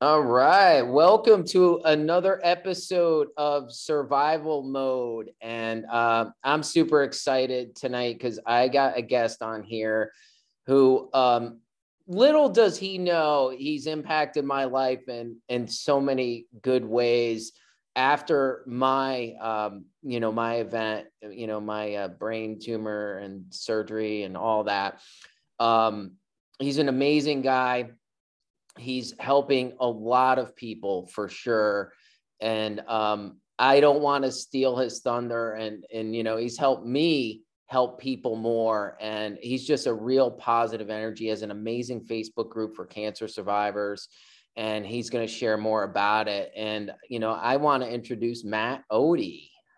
All right. Welcome to another episode of Survival Mode. And uh, I'm super excited tonight because I got a guest on here who, um, little does he know, he's impacted my life in, in so many good ways. After my, um, you know, my event, you know, my uh, brain tumor and surgery and all that. Um, he's an amazing guy he's helping a lot of people for sure. And um, i don't want to steal his thunder and and you know he's helped me help people more. And he's just a real positive energy. He has an amazing facebook group for cancer survivors and he's going to share more about it. And you know i want to introduce matt Ode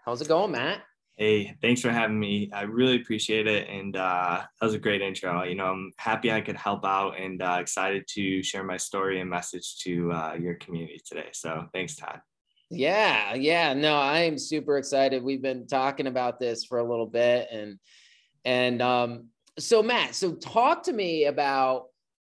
how's it going matt Hey, thanks for having me. I really appreciate it. And uh, that was a great intro. You know, I'm happy I could help out and uh, excited to share my story and message to uh, your community today. So thanks, Todd. Yeah, yeah. No, I am super excited. We've been talking about this for a little bit. And, and um, so, Matt, so talk to me about,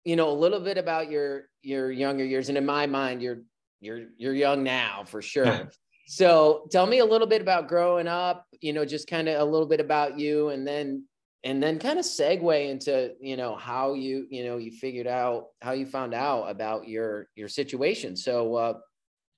you know, a little bit about your, your younger years. And in my mind, you're, you're, you're young now for sure. So tell me a little bit about growing up, you know, just kind of a little bit about you and then and then kind of segue into, you know, how you, you know, you figured out how you found out about your your situation. So uh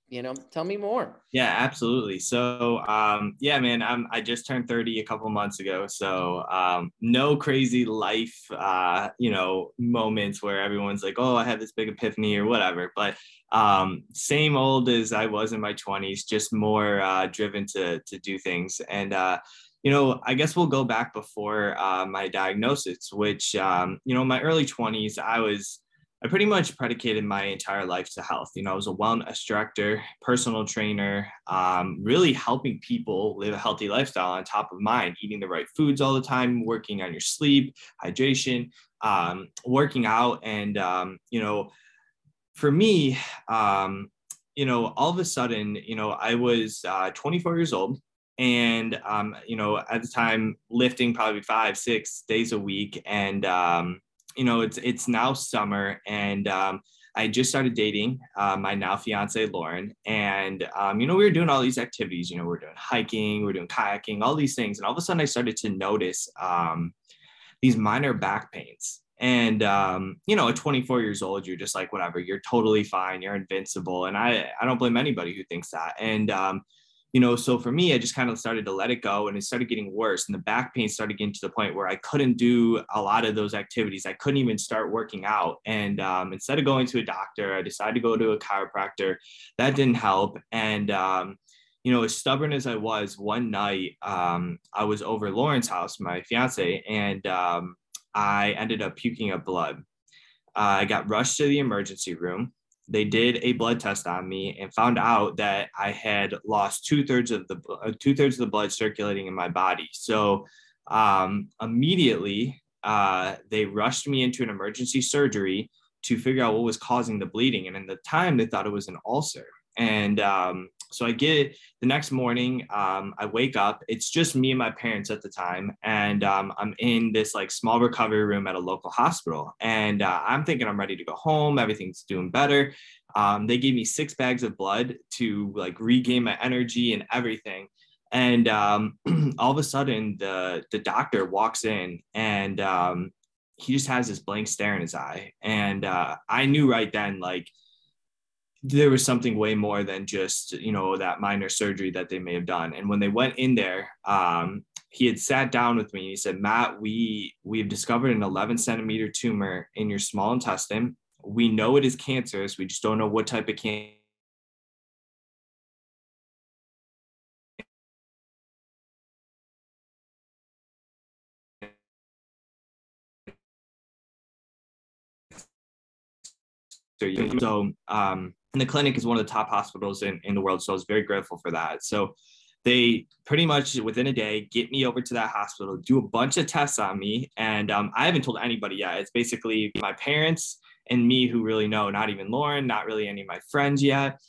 you know tell me more. Yeah absolutely. So um yeah man i'm i just turned 30 a couple months ago. So um no crazy life uh you know moments where everyone's like oh i had this big epiphany or whatever. But um same old as i was in my 20s just more uh driven to to do things. And uh you know, I guess we'll go back before uh, my diagnosis, which, um, you know, my early 20s, I was I pretty much predicated my entire life to health. You know, I was a wellness director, personal trainer, um, really helping people live a healthy lifestyle on top of mind, eating the right foods all the time, working on your sleep, hydration, um, working out. And, um, you know, for me, um, you know, all of a sudden, you know, I was uh, 24 years old and um, you know at the time lifting probably five six days a week and um, you know, it's it's now summer, and um, I just started dating uh, my now fiance Lauren, and um, you know, we were doing all these activities. You know, we are doing hiking, we are doing kayaking, all these things, and all of a sudden, I started to notice um, these minor back pains. And um, you know, at 24 years old, you're just like, whatever, you're totally fine, you're invincible, and I I don't blame anybody who thinks that. And um, you know, so for me, I just kind of started to let it go and it started getting worse. And the back pain started getting to the point where I couldn't do a lot of those activities. I couldn't even start working out. And um, instead of going to a doctor, I decided to go to a chiropractor. That didn't help. And, um, you know, as stubborn as I was, one night um, I was over Lauren's house, my fiance, and um, I ended up puking up blood. Uh, I got rushed to the emergency room they did a blood test on me and found out that I had lost two thirds of the uh, two thirds of the blood circulating in my body. So um, immediately uh, they rushed me into an emergency surgery to figure out what was causing the bleeding. And in the time, they thought it was an ulcer. And um, so I get the next morning, um, I wake up. It's just me and my parents at the time, and um, I'm in this like small recovery room at a local hospital. And uh, I'm thinking I'm ready to go home. Everything's doing better. Um, they gave me six bags of blood to like regain my energy and everything. And um, all of a sudden, the the doctor walks in and um, he just has this blank stare in his eye. And uh, I knew right then, like there was something way more than just you know that minor surgery that they may have done. And when they went in there um, he had sat down with me and he said matt we we've discovered an 11 centimeter tumor in your small intestine. We know it is cancerous. We just don't know what type of cancer so um, and the clinic is one of the top hospitals in, in the world. So I was very grateful for that. So they pretty much within a day get me over to that hospital, do a bunch of tests on me. And um, I haven't told anybody yet. It's basically my parents and me who really know, not even Lauren, not really any of my friends yet.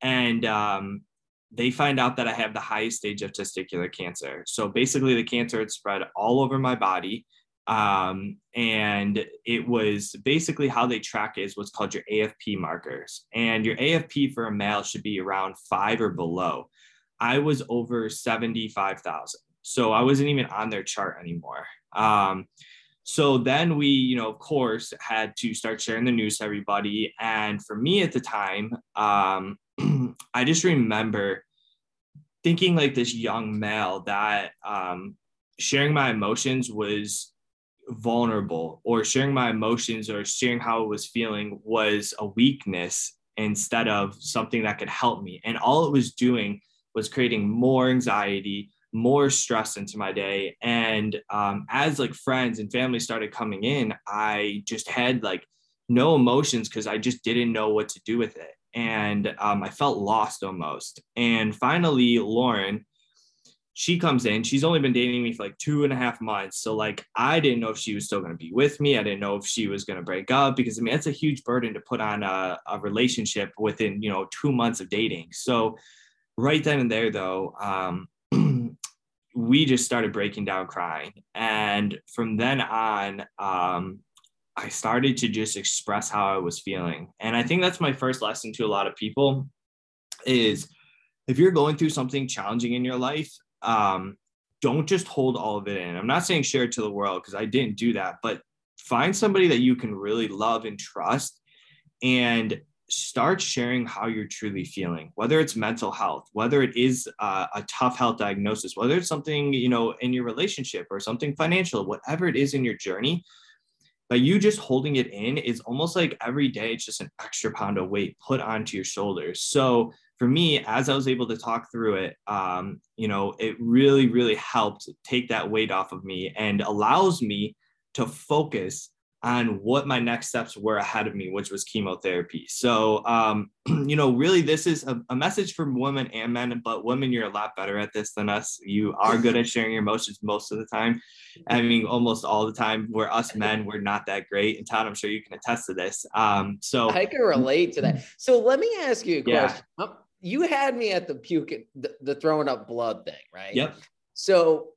And um, they find out that I have the highest stage of testicular cancer. So basically, the cancer had spread all over my body Um, and it was basically how they track is what's called your AFP markers. And your AFP for a male should be around five or below. I was over 75,000. So I wasn't even on their chart anymore. Um, so then we, you know, of course, had to start sharing the news to everybody. And for me at the time, um, I just remember thinking like this young male that um, sharing my emotions was vulnerable or sharing my emotions or sharing how I was feeling was a weakness instead of something that could help me. And all it was doing was creating more anxiety, more stress into my day. And um, as like friends and family started coming in, I just had like no emotions because I just didn't know what to do with it. And um, I felt lost almost. And finally, Lauren, she comes in. She's only been dating me for like two and a half months. So, like, I didn't know if she was still going to be with me. I didn't know if she was going to break up because I mean, that's a huge burden to put on a, a relationship within, you know, two months of dating. So, right then and there, though, um, we just started breaking down crying. And from then on, um, I started to just express how I was feeling. And I think that's my first lesson to a lot of people is if you're going through something challenging in your life, um, don't just hold all of it in. I'm not saying share it to the world because I didn't do that, but find somebody that you can really love and trust and start sharing how you're truly feeling whether it's mental health whether it is uh, a tough health diagnosis whether it's something you know in your relationship or something financial whatever it is in your journey but you just holding it in is almost like every day it's just an extra pound of weight put onto your shoulders so for me as i was able to talk through it um, you know it really really helped take that weight off of me and allows me to focus on what my next steps were ahead of me, which was chemotherapy. So, um, you know, really, this is a, a, message for women and men, but women, you're a lot better at this than us. You are good at sharing your emotions most of the time. I mean, almost all the time. Where us men, we're not that great. And Todd, I'm sure you can attest to this. Um, so I can relate to that. So let me ask you a question. Yeah. You had me at the puke, the, the throwing up blood thing, right? Yep. So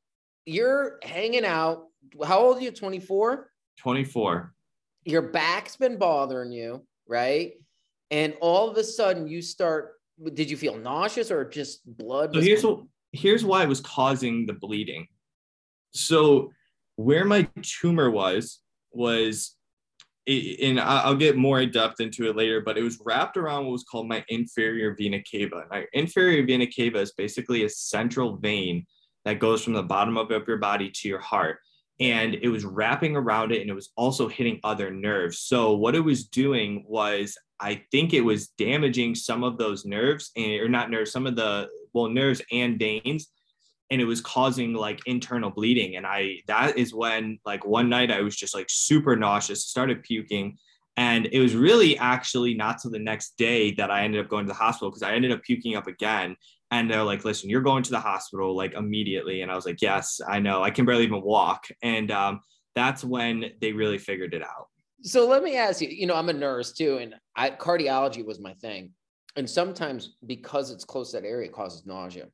you're hanging out. How old are you? 24? 24. Your back's been bothering you, right? And all of a sudden you start, did you feel nauseous or just blood? So here's what, here's why it was causing the bleeding. So where my tumor was, was and I'll get more in depth into it later, but it was wrapped around what was called my inferior vena cava. My inferior vena cava is basically a central vein that goes from the bottom of your body to your heart and it was wrapping around it and it was also hitting other nerves. So what it was doing was I think it was damaging some of those nerves and or not nerves, some of the well nerves and veins and it was causing like internal bleeding and I that is when like one night I was just like super nauseous, started puking and it was really actually not till the next day that I ended up going to the hospital because I ended up puking up again and they're like listen you're going to the hospital like immediately and i was like yes i know i can barely even walk and um, that's when they really figured it out. So let me ask you you know i'm a nurse too and I, cardiology was my thing and sometimes because it's close to that area it causes nausea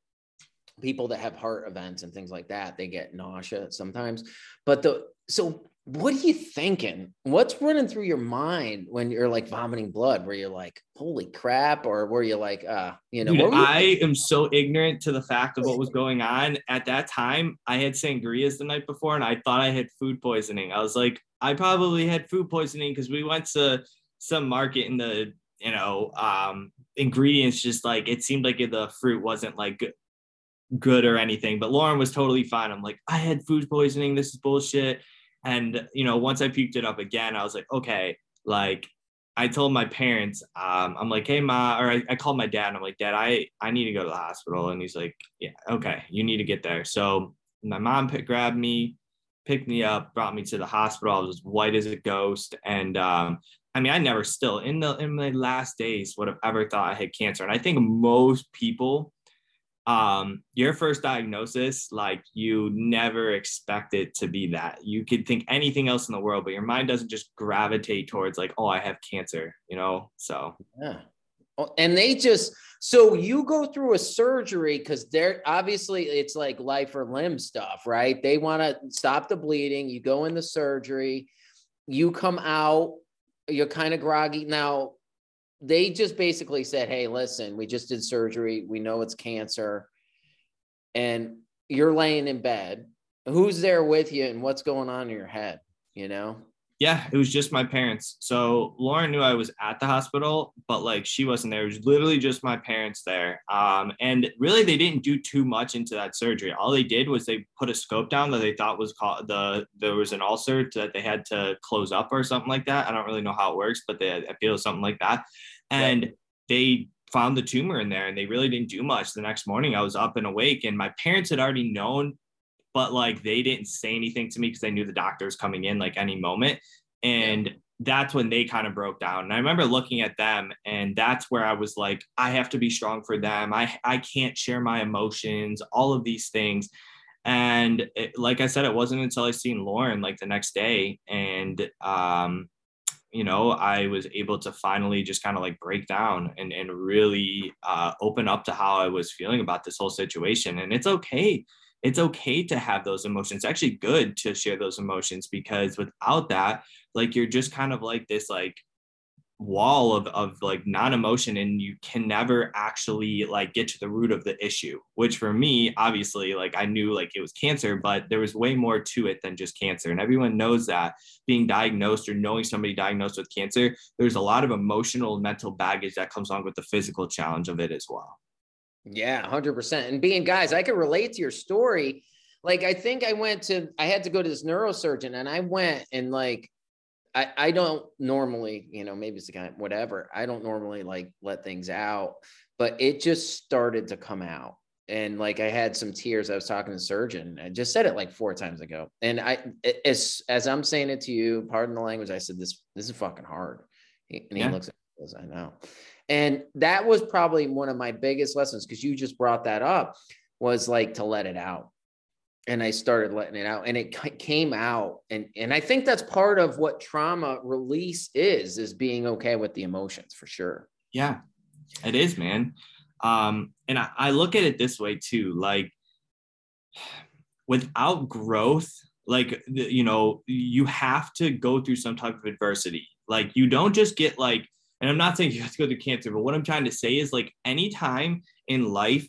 people that have heart events and things like that they get nausea sometimes but the so what are you thinking? What's running through your mind when you're like vomiting blood? Where you're like, holy crap, or were you're like, uh, you know, Dude, you I am so ignorant to the fact of what was going on at that time. I had sangrias the night before, and I thought I had food poisoning. I was like, I probably had food poisoning because we went to some market in the, you know, um, ingredients. Just like it seemed like the fruit wasn't like good or anything. But Lauren was totally fine. I'm like, I had food poisoning. This is bullshit and, you know, once I puked it up again, I was like, okay, like I told my parents, um, I'm like, hey, ma, or I, I called my dad. I'm like, dad, I, I need to go to the hospital. And he's like, yeah, okay, you need to get there. So my mom grabbed me, picked me up, brought me to the hospital. I was as white as a ghost. And um, I mean, I never still in the in my last days would have ever thought I had cancer. And I think most people um your first diagnosis like you never expect it to be that you could think anything else in the world but your mind doesn't just gravitate towards like oh i have cancer you know so yeah Oh, and they just so you go through a surgery because they're obviously it's like life or limb stuff, right? They want to stop the bleeding. You go in the surgery, you come out, you're kind of groggy. Now, they just basically said, Hey, listen, we just did surgery. We know it's cancer. And you're laying in bed. Who's there with you and what's going on in your head? You know? Yeah, it was just my parents. So Lauren knew I was at the hospital, but like she wasn't there. It was literally just my parents there. Um, and really, they didn't do too much into that surgery. All they did was they put a scope down that they thought was called the there was an ulcer that they had to close up or something like that. I don't really know how it works, but they I feel something like that. And right. they found the tumor in there, and they really didn't do much. The next morning, I was up and awake, and my parents had already known but like they didn't say anything to me because they knew the doctor was coming in like any moment. And yeah. that's when they kind of broke down. And I remember looking at them, and that's where I was like, I have to be strong for them. I, I can't share my emotions, all of these things. And it, like I said, it wasn't until I seen Lauren like the next day, and um, you know, I was able to finally just kind of like break down and, and really uh, open up to how I was feeling about this whole situation. And it's okay it's okay to have those emotions. It's actually good to share those emotions because without that, like you're just kind of like this like wall of, of like non-emotion and you can never actually like get to the root of the issue which for me obviously like i knew like it was cancer but there was way more to it than just cancer and everyone knows that being diagnosed or knowing somebody diagnosed with cancer there's a lot of emotional mental baggage that comes along with the physical challenge of it as well yeah, 100%. And being guys, I can relate to your story. Like, I think I went to, I had to go to this neurosurgeon and I went and like, I, I don't normally, you know, maybe it's the guy, whatever. I don't normally like let things out, but it just started to come out. And like I had some tears. I was talking to the surgeon. I just said it like four times ago. And I, as as I'm saying it to you, pardon the language, I said this. This is fucking hard. And he yeah. looks at me, goes, I know. And that was probably one of my biggest lessons because you just brought that up was like to let it out. And I started letting it out and it came out. And, and I think that's part of what trauma release is, is being okay with the emotions for sure. Yeah, it is, man. Um, and I, I look at it this way too, like without growth, like, you know, you have to go through some type of adversity. Like you don't just get like, and I'm not saying you have to go through cancer, but what I'm trying to say is like anytime in life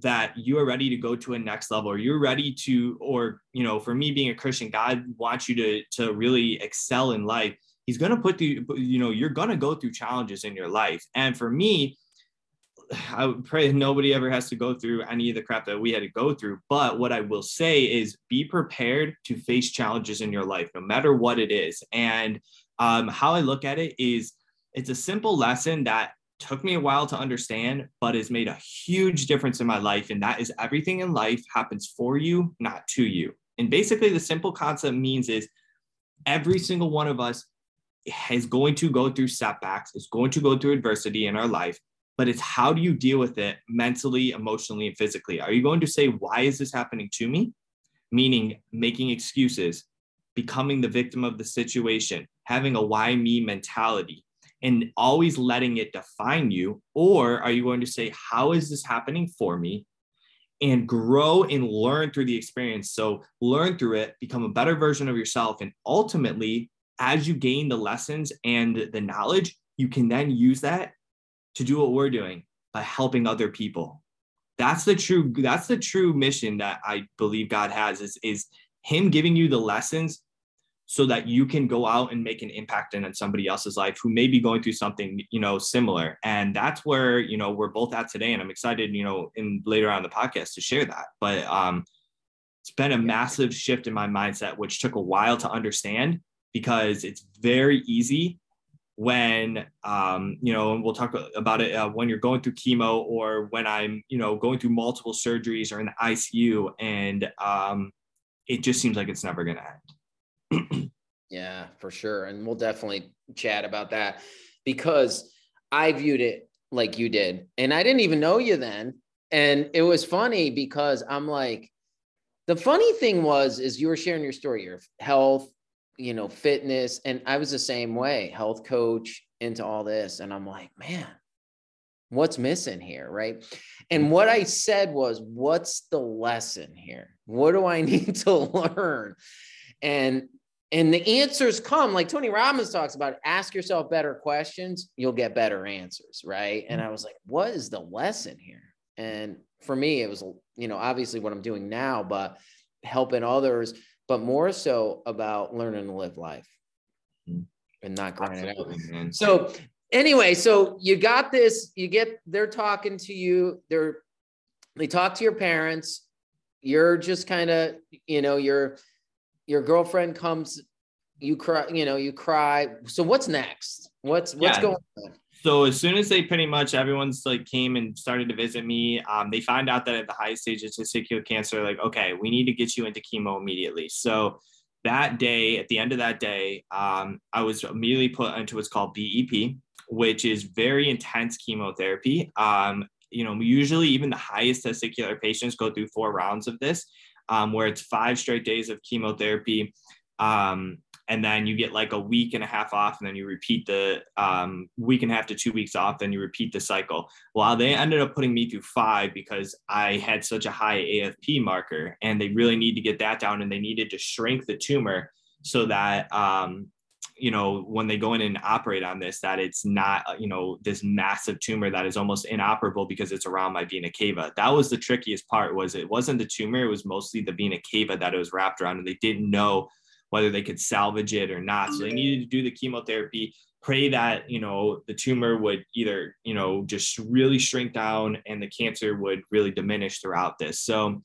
that you are ready to go to a next level or you're ready to or you know for me being a christian god wants you to to really excel in life. He's going to put the you know you're going to go through challenges in your life. And for me i would pray nobody ever has to go through any of the crap that we had to go through. But what i will say is be prepared to face challenges in your life no matter what it is. And um, how i look at it is it's a simple lesson that took me a while to understand, but has made a huge difference in my life. And that is everything in life happens for you, not to you. And basically, the simple concept means is every single one of us is going to go through setbacks, is going to go through adversity in our life, but it's how do you deal with it mentally, emotionally, and physically? Are you going to say, why is this happening to me? Meaning making excuses, becoming the victim of the situation, having a why me mentality, and always letting it define you? Or are you going to say, How is this happening for me? And grow and learn through the experience. So, learn through it, become a better version of yourself. And ultimately, as you gain the lessons and the knowledge, you can then use that to do what we're doing by helping other people. That's the true that's the true mission that I believe God has is is him giving you the lessons so that you can go out and make an impact in somebody else's life who may be going through something you know similar. And that's where you know we're both at today and i'm excited you know in later on the podcast to share that. But um it's been a massive shift in my mindset which took a while to understand because it's very easy when um you know and we'll talk about it uh, when you're going through chemo or when i'm you know going through multiple surgeries or in the icu and um it just seems like it's never going to end yeah, for sure. And we'll definitely chat about that because I viewed it like you did. And I didn't even know you then. And it was funny because I'm like, the funny thing was, is you were sharing your story, your health, you know, fitness. And I was the same way, health coach into all this. And I'm like, man, what's missing here, right? And what I said was, what's the lesson here? What do I need to learn? And and the answers come like Tony Robbins talks about ask yourself better questions, you'll get better answers, right? And I was like, what is the lesson here? And for me, it was, you know, obviously what I'm doing now, but helping others, but more so about learning to live life and not grinding it out. So anyway, so you got this, you get, they're talking to you, they're, they talk to your parents. You're just kind of, you know, your, your girlfriend comes, you cry, you know, you cry. So what's next? What's, what's yeah. going on? So as soon as they pretty much everyone's like came and started to visit me, um, they find out that at the highest stage of testicular cancer, like, okay, we need to get you into chemo immediately. So that day, at the end of that day, um, I was immediately put into what's called BEP, which is very intense chemotherapy. Um, you know, usually even the highest testicular patients go through four rounds of this, um, where it's five straight days of chemotherapy. Um, and then you get like a week and a half off and then you repeat the um, week and a half to two weeks off then you repeat the cycle well they ended up putting me through five because i had such a high afp marker and they really need to get that down and they needed to shrink the tumor so that um, you know when they go in and operate on this that it's not uh, you know this massive tumor that is almost inoperable because it's around my vena cava. That was the trickiest part was it wasn't the tumor it was mostly the vena cava that it was wrapped around and they didn't know whether they could salvage it or not. So they needed to do the chemotherapy pray that you know the tumor would either you know just really shrink down and the cancer would really diminish throughout this. So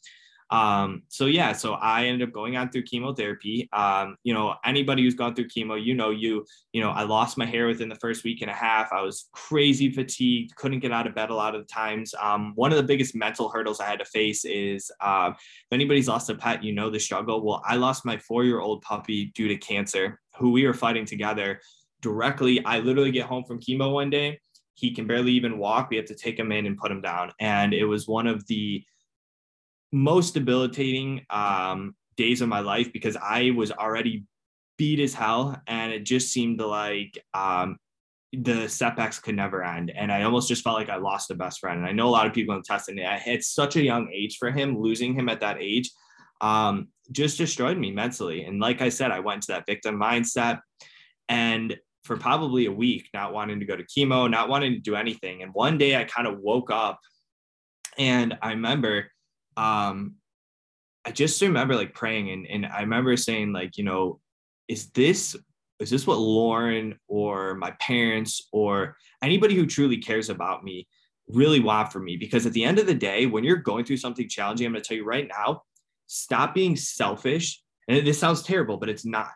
um, so yeah, so I ended up going on through chemotherapy. Um, you know, anybody who's gone through chemo, you know, you, you know, I lost my hair within the first week and a half. I was crazy fatigued, couldn't get out of bed a lot of the times. Um, one of the biggest mental hurdles I had to face is uh, if anybody's lost a pet, you know the struggle. Well, I lost my four-year-old puppy due to cancer, who we were fighting together directly. I literally get home from chemo one day. He can barely even walk. We have to take him in and put him down. And it was one of the most debilitating um, days of my life because I was already beat as hell, and it just seemed like um, the setbacks could never end. And I almost just felt like I lost a best friend. And I know a lot of people in testing it. At such a young age for him, losing him at that age um, just destroyed me mentally. And like I said, I went to that victim mindset. And for probably a week, not wanting to go to chemo, not wanting to do anything. And one day I kind of woke up and I remember um, I just remember like praying and, and I remember saying like, you know, is this is this what Lauren or my parents or anybody who truly cares about me really want for me? Because at the end of the day, when you're going through something challenging, I'm going to tell you right now, stop being selfish. And this sounds terrible, but it's not.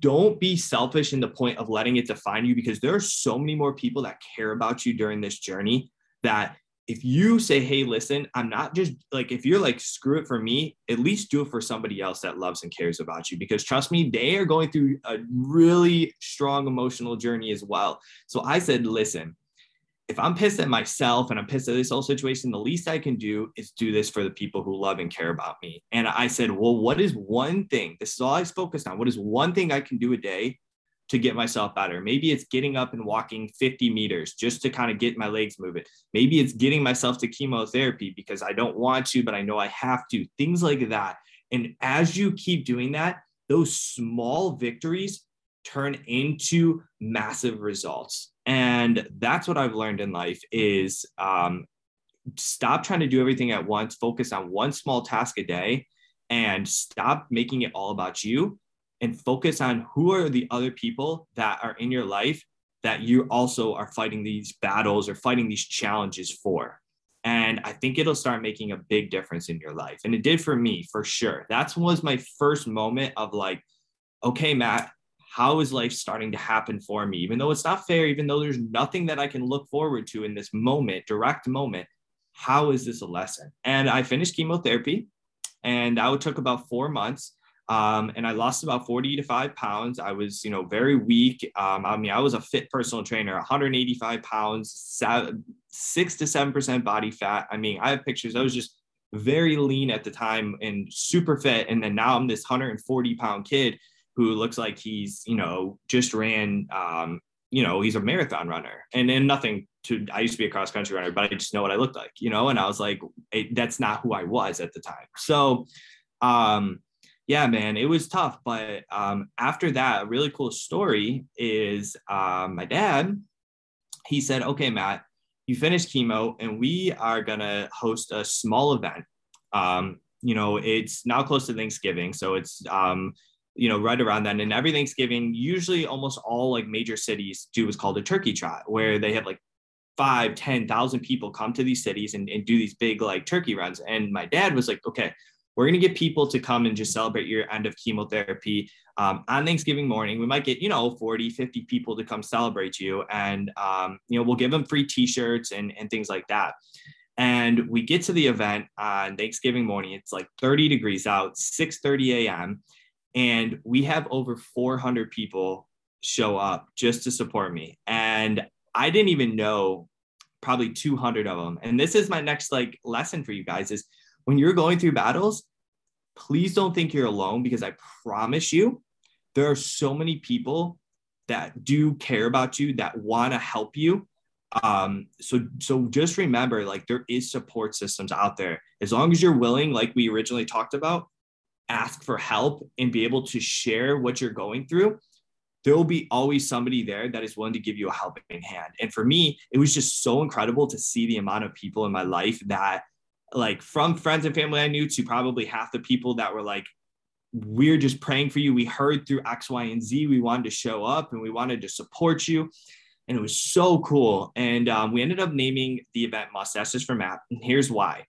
Don't be selfish in the point of letting it define you because there are so many more people that care about you during this journey that if you say, hey, listen, I'm not just like, if you're like, screw it for me, at least do it for somebody else that loves and cares about you. Because trust me, they are going through a really strong emotional journey as well. So I said, listen, if I'm pissed at myself and I'm pissed at this whole situation, the least I can do is do this for the people who love and care about me. And I said, well, what is one thing? This is all I focused on. What is one thing I can do a day to get myself better. Maybe it's getting up and walking 50 meters just to kind of get my legs moving. Maybe it's getting myself to chemotherapy because I don't want to, but I know I have to. Things like that. And as you keep doing that, those small victories turn into massive results. And that's what I've learned in life is um, stop trying to do everything at once, focus on one small task a day and stop making it all about you and focus on who are the other people that are in your life that you also are fighting these battles or fighting these challenges for. And I think it'll start making a big difference in your life. And it did for me, for sure. That was my first moment of like, okay, Matt, how is life starting to happen for me? Even though it's not fair, even though there's nothing that I can look forward to in this moment, direct moment, how is this a lesson? And I finished chemotherapy and that took about four months. Um, and I lost about 40 to five pounds. I was, you know, very weak. Um, I mean, I was a fit personal trainer, 185 pounds, six to 7% body fat. I mean, I have pictures. I was just very lean at the time and super fit. And then now I'm this 140 pound kid who looks like he's, you know, just ran um, you know, he's a marathon runner and, and nothing to, I used to be a cross country runner, but I just know what I looked like, you know? And I was like, it, that's not who I was at the time. So, um, yeah, man, it was tough. But um, after that, a really cool story is um, my dad, he said, okay, Matt, you finished chemo and we are to host a small event. Um, you know, it's now close to Thanksgiving. So it's, um, you know, right around then. And every Thanksgiving, usually almost all like major cities do what's called a turkey trot, where they have like five, 10,000 people come to these cities and, and do these big like turkey runs. And my dad was like, okay, we're going to get people to come and just celebrate your end of chemotherapy um, on Thanksgiving morning. We might get, you know, 40, 50 people to come celebrate you. And, um, you know, we'll give them free t-shirts and, and things like that. And we get to the event on Thanksgiving morning. It's like 30 degrees out, 6:30 a.m. And we have over 400 people show up just to support me. And I didn't even know probably 200 of them. And this is my next like lesson for you guys is when you're going through battles, please don't think you're alone because I promise you, there are so many people that do care about you, that want to help you. Um, so so just remember, like there is support systems out there. As long as you're willing, like we originally talked about, ask for help and be able to share what you're going through there will be always somebody there that is willing to give you a helping hand. And for me, it was just so incredible to see the amount of people in my life that like from friends and family I knew to probably half the people that were like, we're just praying for you. We heard through X, Y, and Z. We wanted to show up and we wanted to support you. And it was so cool. And um, we ended up naming the event Mustaches for Matt. And here's why.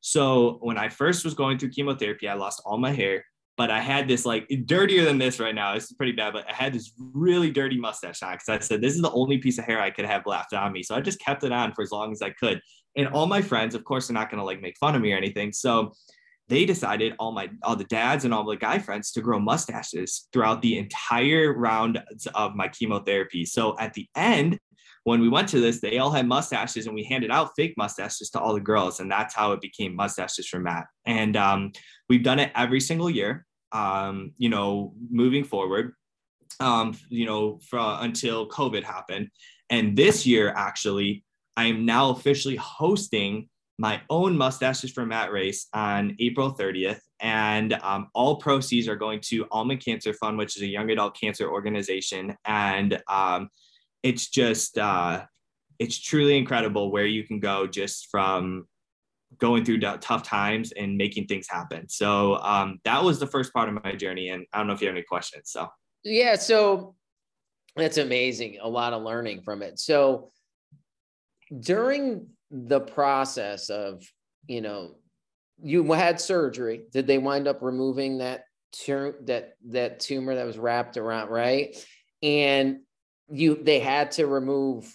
So when I first was going through chemotherapy, I lost all my hair, but I had this like dirtier than this right now. Is pretty bad, but I had this really dirty mustache on because I said this is the only piece of hair I could have left on me. So I just kept it on for as long as I could and all my friends of course are not to like make fun of me or anything so they decided all my all the dads and all the guy friends to grow mustaches throughout the entire round of my chemotherapy so at the end when we went to this they all had mustaches and we handed out fake mustaches to all the girls and that's how it became mustaches for matt and um, we've done it every single year um, you know moving forward um, you know from until covid happened and this year actually I am now officially hosting my own Mustaches for Matt race on April 30th. And um, all proceeds are going to Ulman Cancer Fund, which is a young adult cancer organization. And um, it's just, uh, it's truly incredible where you can go just from going through tough times and making things happen. So um, that was the first part of my journey. And I don't know if you have any questions. So, yeah. So that's amazing. A lot of learning from it. So, during the process of, you know, you had surgery, did they wind up removing that tumor that that tumor that was wrapped around, right? And you they had to remove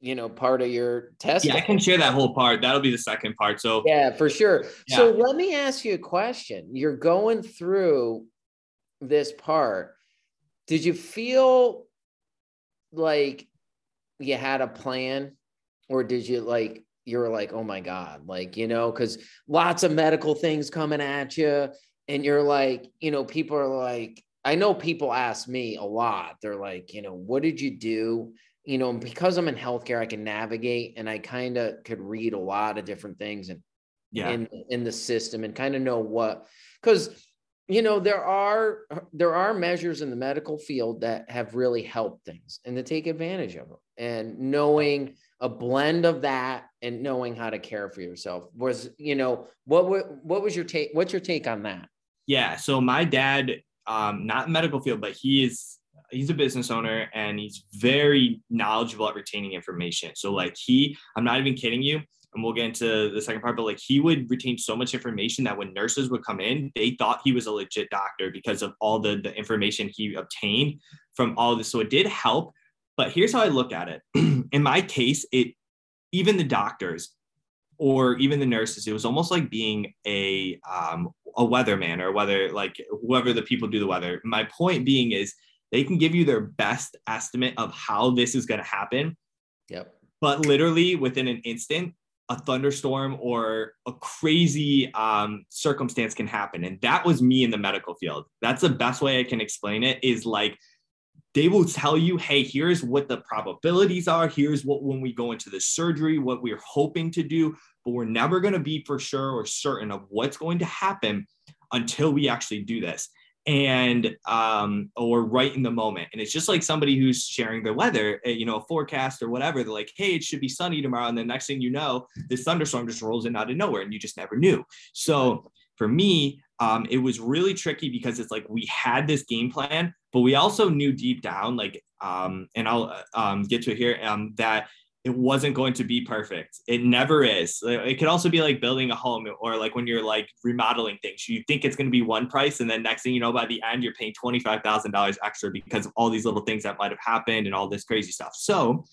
you know part of your test yeah i can share that whole part. That'll be the second part. So yeah for sure. Yeah. so let me ask you a question. You're going through this part. Did you feel like you had a plan or did you like you're like oh my god like you know because lots of medical things coming at you and you're like you know people are like i know people ask me a lot. They're like you know what did you do? You know because i'm in healthcare i can navigate and i kind of could read a lot of different things and yeah. in in the system and kind of know what because you know there are uh, there are measures in the medical field that have really helped things and to take advantage of them and knowing a blend of that and knowing how to care for yourself was you know what what was your take what's your take on that? Yeah so my dad um not medical field but he is he's a business owner and he's very knowledgeable at retaining information so like he i'm not even kidding you and we'll get into the second part, but like he would retain so much information that when nurses would come in, they thought he was a legit doctor because of all the, the information he obtained from all this. So it did help. But here's how I look at it. in my case, it even the doctors or even the nurses, it was almost like being a um, a weatherman or whether like whoever the people do the weather. My point being is they can give you their best estimate of how this is going to happen. Yep. But literally within an instant, a thunderstorm or a crazy um, circumstance can happen. And that was me in the medical field. That's the best way I can explain it is like they will tell you, hey, here's what the probabilities are. Here's what when we go into the surgery, what we're hoping to do, but we're never going to be for sure or certain of what's going to happen until we actually do this. And um or right in the moment. And it's just like somebody who's sharing the weather eh, you know a forecast or whatever. They're like hey it should be sunny tomorrow. And the next thing you know this thunderstorm just rolls in out of nowhere and you just never knew. So for me um it was really tricky because it's like we had this game plan but we also knew deep down like um and i'll um get to it here um that it wasn't going to be perfect. It never is. It could also be like building a home or like when you're like remodeling things. You think it's going to be one price, and then next thing you know, by the end, you're paying $25,000 extra because of all these little things that might have happened and all this crazy stuff. So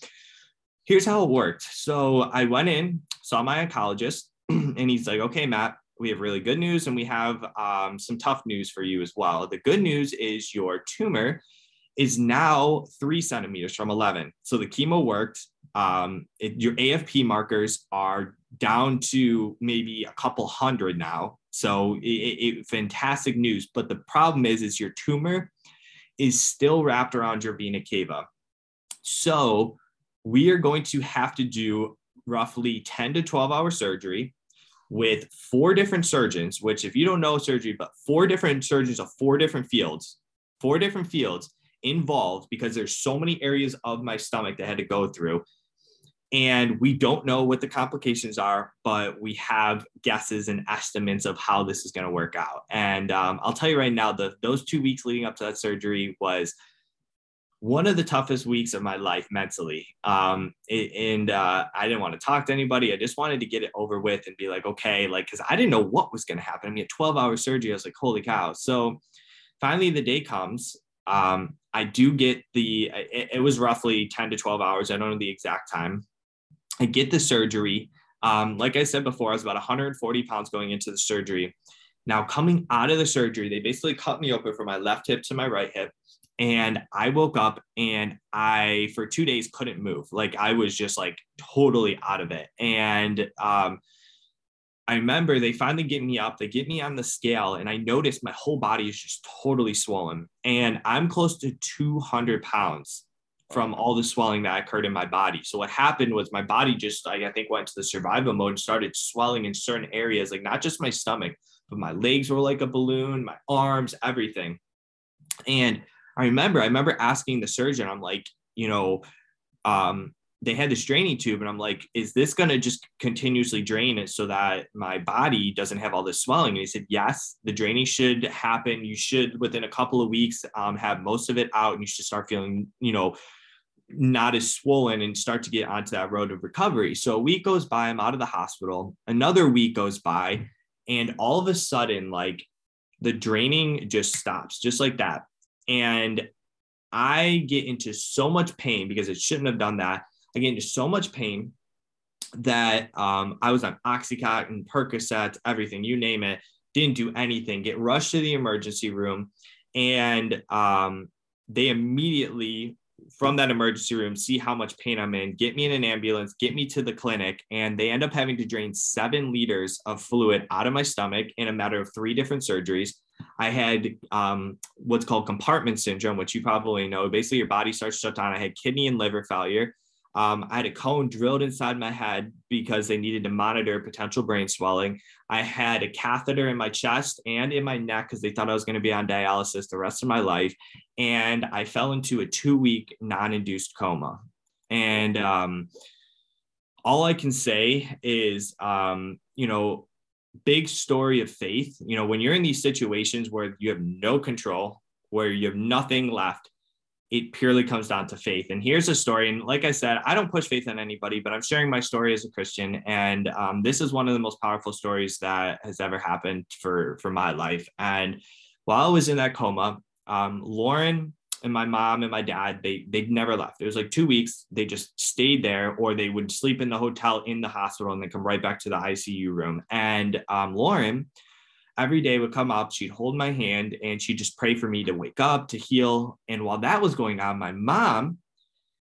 here's how it worked. So I went in, saw my oncologist, and he's like, okay, Matt, we have really good news and we have um, some tough news for you as well. The good news is your tumor is now three centimeters from 11. So the chemo worked um, it, your AFP markers are down to maybe a couple hundred now. So it, it, fantastic news. But the problem is, is your tumor is still wrapped around your vena cava. So we are going to have to do roughly 10 to 12 hour surgery with four different surgeons, which if you don't know surgery, but four different surgeons of four different fields, four different fields involved because there's so many areas of my stomach that had to go through and we don't know what the complications are but we have guesses and estimates of how this is going to work out. And um, i'll tell you right now the those two weeks leading up to that surgery was one of the toughest weeks of my life mentally. Um, it, and uh, i didn't want to talk to anybody. I just wanted to get it over with and be like okay like because i didn't know what was going to happen. I mean a 12 hour surgery i was like holy cow. So finally the day comes. Um, I do get the, it, it, was roughly 10 to 12 hours. I don't know the exact time. I get the surgery. Um, like I said before, I was about 140 pounds going into the surgery. Now, coming out of the surgery, they basically cut me open from my left hip to my right hip. And I woke up and I, for two days, couldn't move. Like I was just like totally out of it. And um, I remember they finally get me up, they get me on the scale, and I noticed my whole body is just totally swollen. And I'm close to 200 pounds from all the swelling that occurred in my body. So what happened was my body just like I think went to the survival mode and started swelling in certain areas, like not just my stomach, but my legs were like a balloon, my arms, everything. And I remember, I remember asking the surgeon, I'm like, you know, um, they had this draining tube, and I'm like, is this gonna just continuously drain it so that my body doesn't have all this swelling? And he said, yes, the draining should happen. You should within a couple of weeks um, have most of it out, and you should start feeling, you know, not as swollen and start to get onto that road of recovery. So a week goes by, I'm out of the hospital. Another week goes by, and all of a sudden, like the draining just stops, just like that. And I get into so much pain because it shouldn't have done that. I get into so much pain that um, I was on Oxycontin, Percocet, everything, you name it, didn't do anything, get rushed to the emergency room. And um, they immediately from that emergency room, see how much pain I'm in, get me in an ambulance, get me to the clinic. And they end up having to drain seven liters of fluid out of my stomach in a matter of three different surgeries. I had um, what's called compartment syndrome, which you probably know. Basically, your body starts to shut down. I had kidney and liver failure. Um, I had a cone drilled inside my head because they needed to monitor potential brain swelling. I had a catheter in my chest and in my neck because they thought I was going to be on dialysis the rest of my life. And I fell into a two week non induced coma. And um, all I can say is, um, you know, big story of faith. You know, when you're in these situations where you have no control, where you have nothing left, it purely comes down to faith. And here's a story. And like I said, I don't push faith on anybody, but I'm sharing my story as a Christian. And um, this is one of the most powerful stories that has ever happened for for my life. And while I was in that coma, um, Lauren and my mom and my dad they they never left. It was like two weeks. They just stayed there, or they would sleep in the hotel in the hospital and then come right back to the ICU room. And um, Lauren every day would come up, she'd hold my hand and she'd just pray for me to wake up, to heal. And while that was going on, my mom,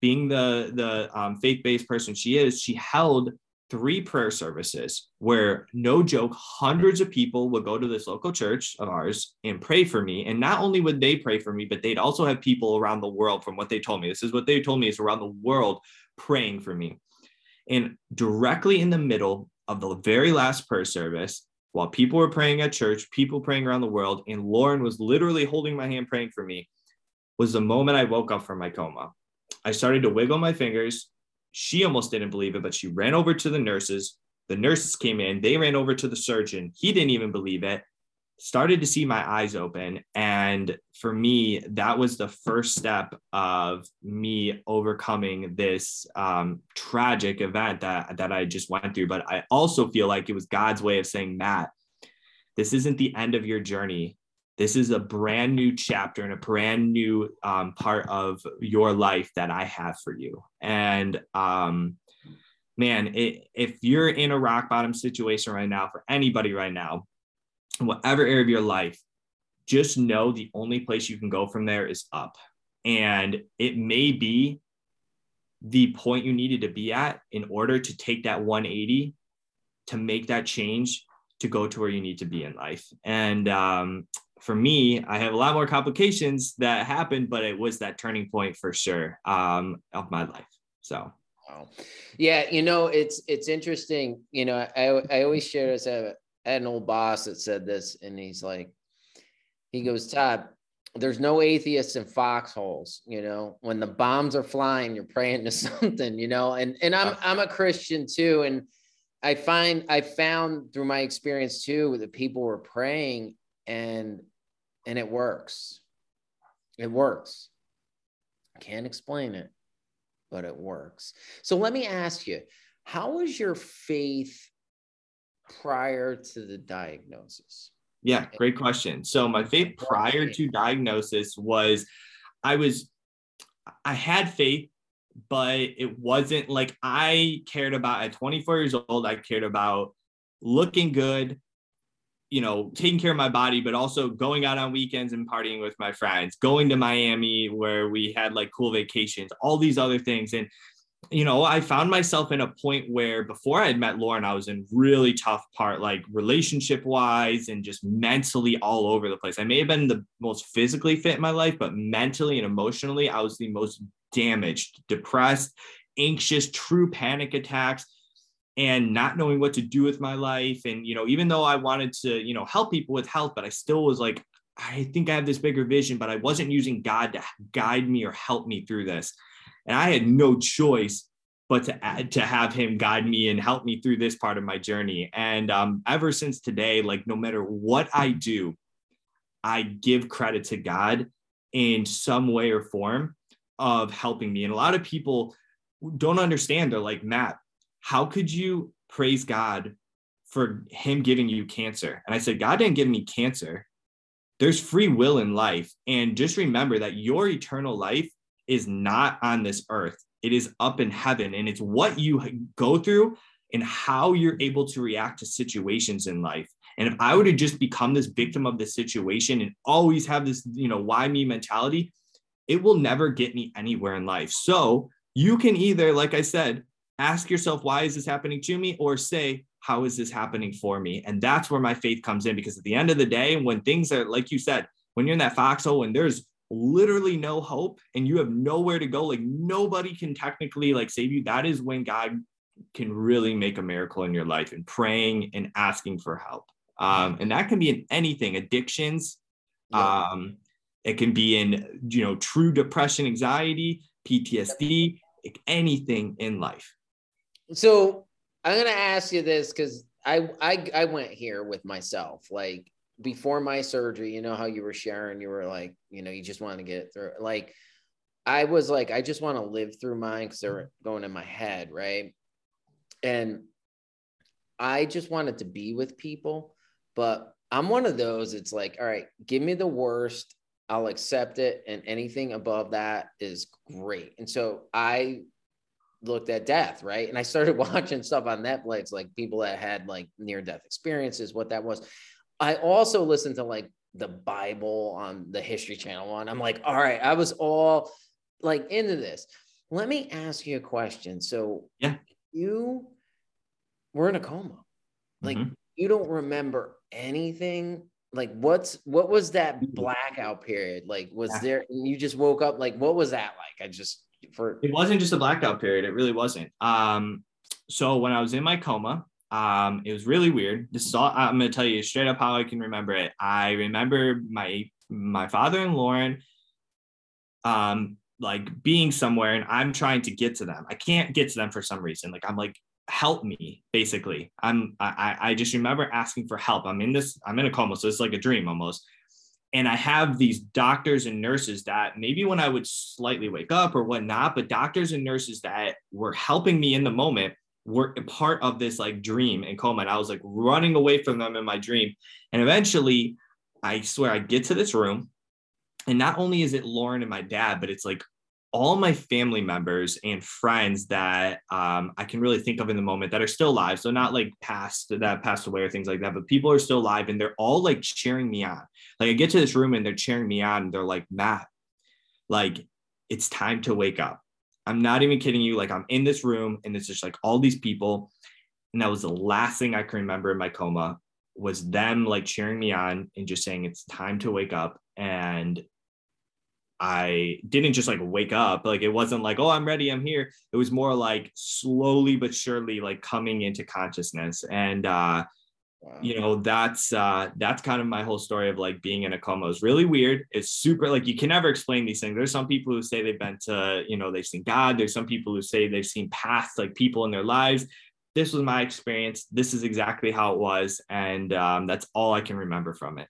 being the the um, faith-based person she is, she held three prayer services where no joke hundreds of people would go to this local church of ours and pray for me. And not only would they pray for me but they'd also have people around the world from what they told me. This is what they told me is around the world praying for me. And directly in the middle of the very last prayer service while people were praying at church people praying around the world and lauren was literally holding my hand praying for me was the moment i woke up from my coma i started to wiggle my fingers she almost didn't believe it, but she ran over to the nurses. The nurses came in, they ran over to the surgeon. He didn't even believe it. Started to see my eyes open. And for me, that was the first step of me overcoming this um, tragic event that, that I just went through. But I also feel like it was God's way of saying, Matt, this isn't the end of your journey this is a brand new chapter and a brand new um, part of your life that I have for you. And um, man, it, if you're in a rock bottom situation right now, for anybody right now, whatever area of your life, just know the only place you can go from there is up. And it may be the point you needed to be at in order to take that 180 to make that change to go to where you need to be in life. And um, for me, I have a lot more complications that happened, but it was that turning point for sure um, of my life. So. Wow. Yeah, you know, it's it's interesting. You know, I I always share this. I had an old boss that said this, and he's like, he hmm. goes, Todd, there's no atheists in foxholes. You know, when the bombs are flying, you're praying to something. You know, and and I'm uh-huh. I'm a Christian too, and I find I found through my experience too that people were praying and and it works. It works. I Can't explain it, but it works. So let me ask you, how was your faith prior to the diagnosis? Yeah, great question. So my faith prior to diagnosis was I was I had faith but it wasn't like I cared about at 24 years old I cared about looking good you know, taking care of my body, but also going out on weekends and partying with my friends, going to Miami where we had like cool vacations, all these other things. And, you know, I found myself in a point where before I had met Lauren, I was in really tough part, like relationship wise and just mentally all over the place. I may have been the most physically fit in my life, but mentally and emotionally, I was the most damaged, depressed, anxious, true panic attacks and not knowing what to do with my life and you know even though i wanted to you know help people with health but i still was like i think i have this bigger vision but i wasn't using god to guide me or help me through this and i had no choice but to add, to have him guide me and help me through this part of my journey and um, ever since today like no matter what i do i give credit to god in some way or form of helping me and a lot of people don't understand they're like matt how could you praise God for him giving you cancer? And I said, God didn't give me cancer. There's free will in life. And just remember that your eternal life is not on this earth, it is up in heaven. And it's what you go through and how you're able to react to situations in life. And if I were to just become this victim of the situation and always have this, you know, why me mentality, it will never get me anywhere in life. So you can either, like I said, ask yourself, why is this happening to me? Or say, how is this happening for me? And that's where my faith comes in because at the end of the day, when things are, like you said, when you're in that foxhole and there's literally no hope and you have nowhere to go, like nobody can technically like save you, that is when God can really make a miracle in your life and praying and asking for help. Um, and that can be in anything, addictions. Um, it can be in, you know, true depression, anxiety, PTSD, anything in life. So I'm gonna ask you this because I, I I went here with myself. Like before my surgery, you know how you were sharing, you were like, you know, you just want to get through. Like I was like, I just want to live through mine because they're going in my head, right? And I just wanted to be with people, but I'm one of those. It's like, all right, give me the worst. I'll accept it, and anything above that is great. And so I looked at death, right? And I started watching stuff on Netflix, like people that had like near death experiences, what that was. I also listened to like the Bible on the History Channel and I'm like, all right, I was all like into this. Let me ask you a question. So, yeah, you we're in a coma. Like mm-hmm. you don't remember anything. Like what's what was that mm-hmm. blackout period? Like was yeah. there you just woke up like what was that like? I just for it wasn't just a blackout period. It really wasn't. Um so when I was in my coma, um, it was really weird. This is all I'm gonna tell you straight up how I can remember it. I remember my my father and Lauren um like being somewhere and I'm trying to get to them. I can't get to them for some reason. Like I'm like, help me, basically. I'm I I just remember asking for help. I'm in this, I'm in a coma, so it's like a dream almost. And I have these doctors and nurses that maybe when I would slightly wake up or whatnot, but doctors and nurses that were helping me in the moment were part of this like dream and coma. And I was like running away from them in my dream. And eventually, I swear, I get to this room. And not only is it Lauren and my dad, but it's like all my family members and friends that um, I can really think of in the moment that are still alive. So not like past that passed away or things like that, but people are still alive and they're all like cheering me on. Like I get to this room and they're cheering me on. And they're like, Matt, like it's time to wake up. I'm not even kidding you. Like I'm in this room and it's just like all these people. And that was the last thing I can remember in my coma was them like cheering me on and just saying it's time to wake up. And I didn't just like wake up. Like it wasn't like, oh, I'm ready, I'm here. It was more like slowly but surely like coming into consciousness. And uh Wow. you know that's uh that's kind of my whole story of like being in a coma. It's really weird. It's super like you can never explain these things. There's some people who say they've been to you know they've seen god. There's some people who say they've seen past like people in their lives. This was my experience. This is exactly how it was and um that's all i can remember from it.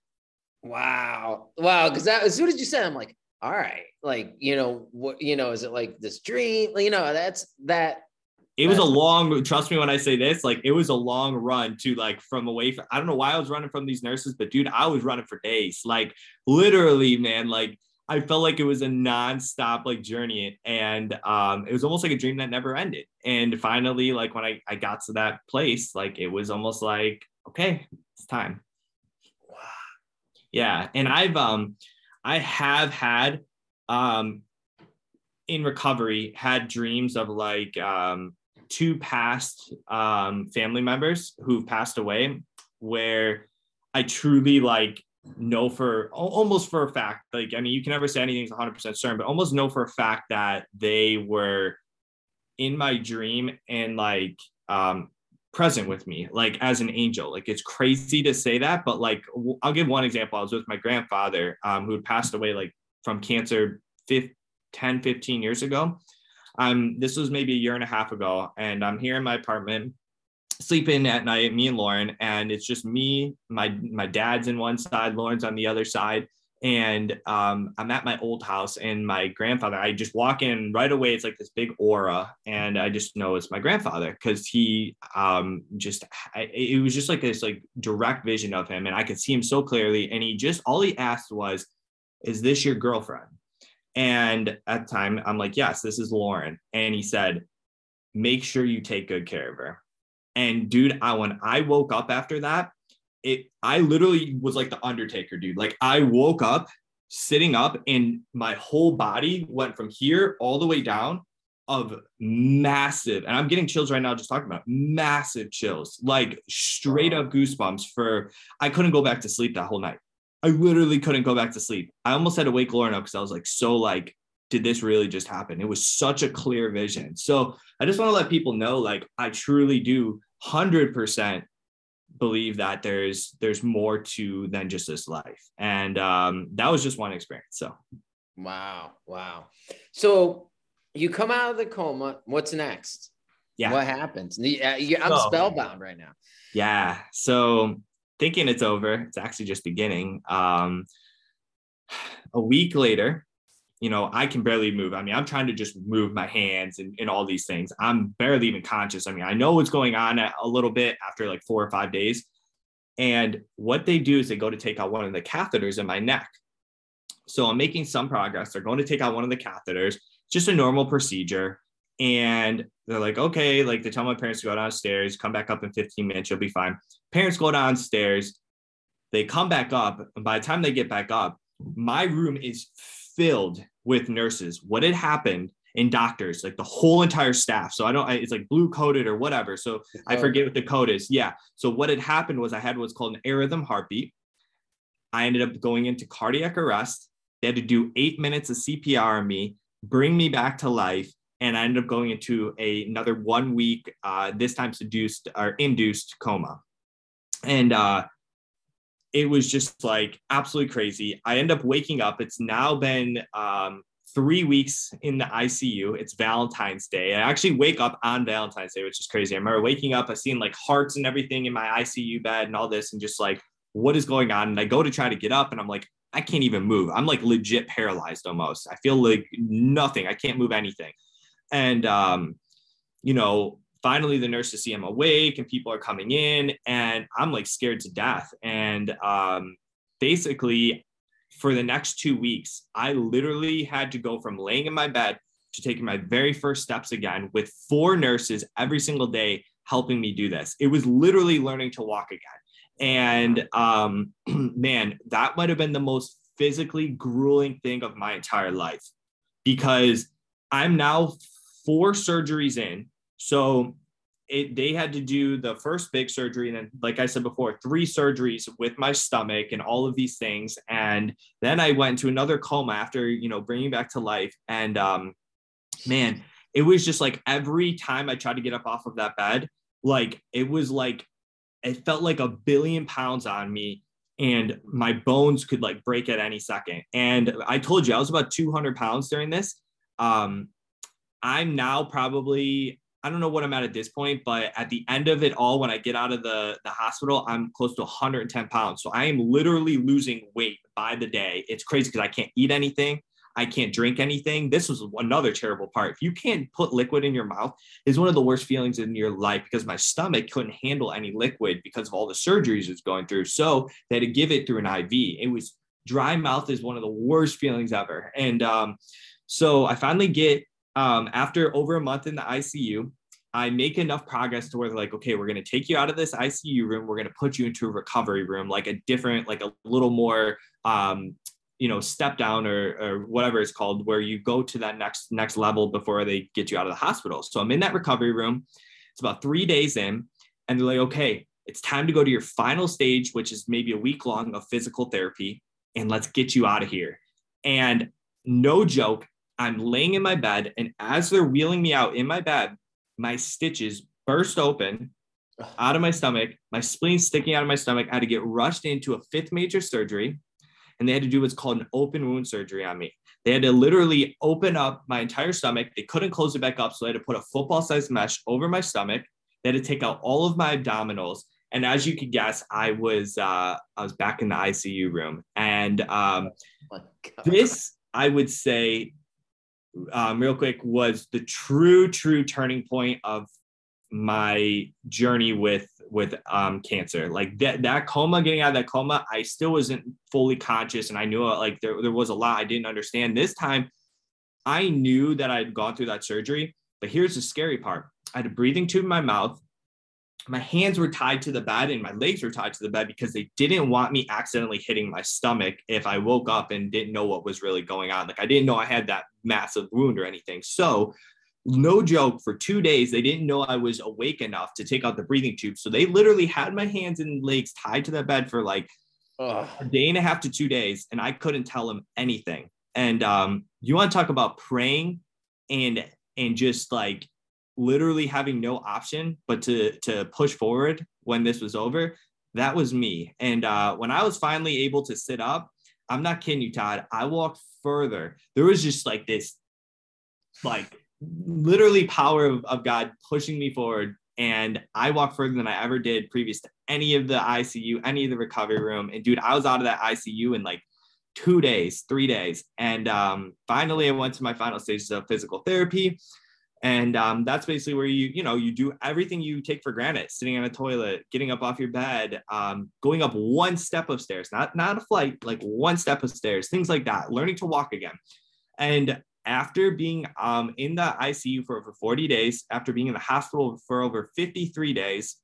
Wow. Wow because as soon as you said i'm like all right like you know what you know is it like this dream? You know that's that it was a long trust me when i say this like it was a long run to like from away from i don't know why i was running from these nurses but dude i was running for days. Like literally man like i felt like it was a non-stop like journey and um it was almost like a dream that never ended. And finally like when i i got to that place like it was almost like okay it's time. Wow yeah and i've um i have had um in recovery had dreams of like um two past um, family members who've passed away where I truly like know for almost for a fact, like, I mean, you can never say anything's 100% certain, but almost know for a fact that they were in my dream and like um, present with me, like as an angel. Like, it's crazy to say that, but like, I'll give one example. I was with my grandfather um, who had passed away like from cancer 15, 10, 15 years ago. I'm this was maybe a year and a half ago, and I'm here in my apartment sleeping at night, me and Lauren, and it's just me, my my dad's in one side, Lauren's on the other side. And um, I'm at my old house, and my grandfather. I just walk in right away. It's like this big aura, and I just know it's my grandfather because he um, just. I, it was just like this like direct vision of him, and I could see him so clearly. And he just all he asked was, "Is this your girlfriend?" And at the time, I'm like, yes, this is Lauren. And he said, make sure you take good care of her. And dude, I when I woke up after that, it I literally was like the Undertaker, dude. Like I woke up sitting up and my whole body went from here all the way down of massive, and I'm getting chills right now just talking about massive chills, like straight up goosebumps for I couldn't go back to sleep that whole night. I literally couldn't go back to sleep. I almost had to wake Lauren up because I was like, so like, did this really just happen? It was such a clear vision. So I just want to let people know, like, I truly do hundred percent believe that there's there's more to than just this life. And um, that was just one experience. So wow, wow. So you come out of the coma. What's next? Yeah. What happens? Yeah. I'm so, spellbound right now. Yeah. So thinking it's over. It's actually just beginning. Um, a week later, you know, I can barely move. I mean, I'm trying to just move my hands and, and all these things. I'm barely even conscious. I mean, I know what's going on a little bit after like four or five days. And what they do is they go to take out one of the catheters in my neck. So I'm making some progress. They're going to take out one of the catheters, just a normal procedure. And they're like, okay, like they tell my parents to go downstairs, come back up in 15 minutes, you'll be fine. Parents go downstairs, they come back up. And by the time they get back up, my room is filled with nurses. What had happened, and doctors, like the whole entire staff. So I don't, it's like blue coded or whatever. So I forget what the code is. Yeah. So what had happened was I had what's called an arrhythm heartbeat. I ended up going into cardiac arrest. They had to do eight minutes of CPR on me, bring me back to life. And I ended up going into a, another one week, uh, this time seduced or induced coma. And uh, it was just like absolutely crazy. I end up waking up. It's now been um, three weeks in the ICU. It's Valentine's Day. I actually wake up on Valentine's Day, which is crazy. I remember waking up, I seen like hearts and everything in my ICU bed and all this, and just like, what is going on? And I go to try to get up, and I'm like, I can't even move. I'm like legit paralyzed almost. I feel like nothing. I can't move anything. And um, you know, finally the nurses see I'm awake and people are coming in, and I'm like scared to death. And um, basically, for the next two weeks, I literally had to go from laying in my bed to taking my very first steps again with four nurses every single day helping me do this. It was literally learning to walk again. And um, man, that might have been the most physically grueling thing of my entire life because I'm now four surgeries in. So it, they had to do the first big surgery and then like i said before three surgeries with my stomach and all of these things. And then i went to another coma after you know bringing back to life. And um man it was just like every time i tried to get up off of that bed like it was like it felt like a billion pounds on me and my bones could like break at any second. And i told you i was about 200 pounds during this. Um i'm now probably I don't know what I'm at at this point, but at the end of it all, when I get out of the, the hospital, I'm close to 110 pounds. So I am literally losing weight by the day. It's crazy because I can't eat anything. I can't drink anything. This was another terrible part. If you can't put liquid in your mouth, is one of the worst feelings in your life because my stomach couldn't handle any liquid because of all the surgeries it was going through. So they had to give it through an IV. It was dry mouth is one of the worst feelings ever. And um, so I finally get um, after over a month in the ICU, I make enough progress to where they're like, okay, we're going to take you out of this ICU room. We're going to put you into a recovery room, like a different, like a little more, um, you know, step down or, or whatever it's called, where you go to that next next level before they get you out of the hospital. So I'm in that recovery room. It's about three days in, and they're like, okay, it's time to go to your final stage, which is maybe a week long of physical therapy, and let's get you out of here. And no joke, I'm laying in my bed, and as they're wheeling me out in my bed, my stitches burst open out of my stomach, my spleen sticking out of my stomach. I had to get rushed into a fifth major surgery, and they had to do what's called an open wound surgery on me. They had to literally open up my entire stomach. They couldn't close it back up, so they had to put a football sized mesh over my stomach. They had to take out all of my abdominals. And as you could guess, I was uh, I was back in the ICU room, and um, oh this I would say um, real quick was the true true turning point of my journey with with um, cancer. Like that that coma getting out of that coma i still wasn't fully conscious and i knew like there, there was a lot i didn't understand. This time i knew that i'd gone through that surgery but here's the scary part. I had a breathing tube in my mouth my hands were tied to the bed and my legs were tied to the bed because they didn't want me accidentally hitting my stomach if I woke up and didn't know what was really going on. Like I didn't know I had that massive wound or anything. So, no joke, for two days, they didn't know I was awake enough to take out the breathing tube. So, they literally had my hands and legs tied to the bed for like Ugh. a day and a half to two days, and I couldn't tell them anything. And um, you want to talk about praying and and just like literally having no option but to to push forward when this was over that was me. And uh, when i was finally able to sit up i'm not kidding you todd i walked further. There was just like this like literally power of, of god pushing me forward and i walked further than i ever did previous to any of the icu any of the recovery room. And dude i was out of that icu in like two days three days. And um, finally i went to my final stages of physical therapy and um, that's basically where you you know you do everything you take for granted sitting on a toilet getting up off your bed um, going up one step of stairs not not a flight like one step of stairs things like that learning to walk again. And after being um, in the icu for over 40 days after being in the hospital for over 53 days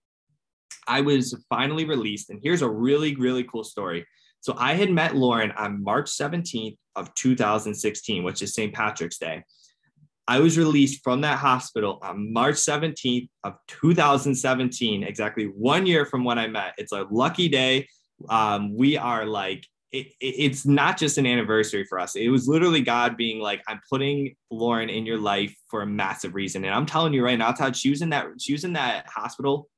i was finally released. And here's a really really cool story. So i had met lauren on march 17th of 2016 which is st patrick's day I was released from that hospital on March 17th of 2017, exactly one year from when I met. It's a lucky day. Um, we are like, it, it's not just an anniversary for us. It was literally God being like, I'm putting Lauren in your life for a massive reason. And I'm telling you right now, Todd, she was in that, she was in that hospital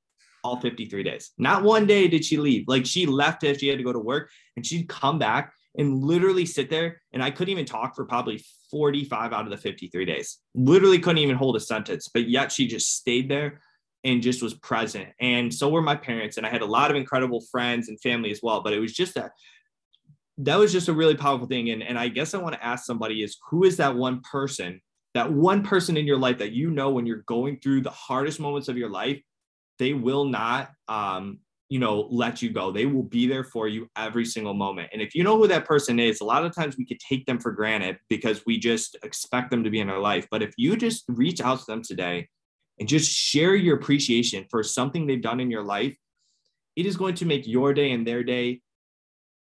all 53 days. Not one day did she leave. Like she left if she had to go to work and she'd come back and literally sit there. And I couldn't even talk for probably 45 out of the 53 days. Literally couldn't even hold a sentence, but yet she just stayed there and just was present. And so were my parents. And I had a lot of incredible friends and family as well. But it was just that that was just a really powerful thing. And, and I guess I want to ask somebody is who is that one person, that one person in your life that you know when you're going through the hardest moments of your life, they will not um, you know, let you go. They will be there for you every single moment. And if you know who that person is, a lot of times we could take them for granted because we just expect them to be in our life. But if you just reach out to them today and just share your appreciation for something they've done in your life, it is going to make your day and their day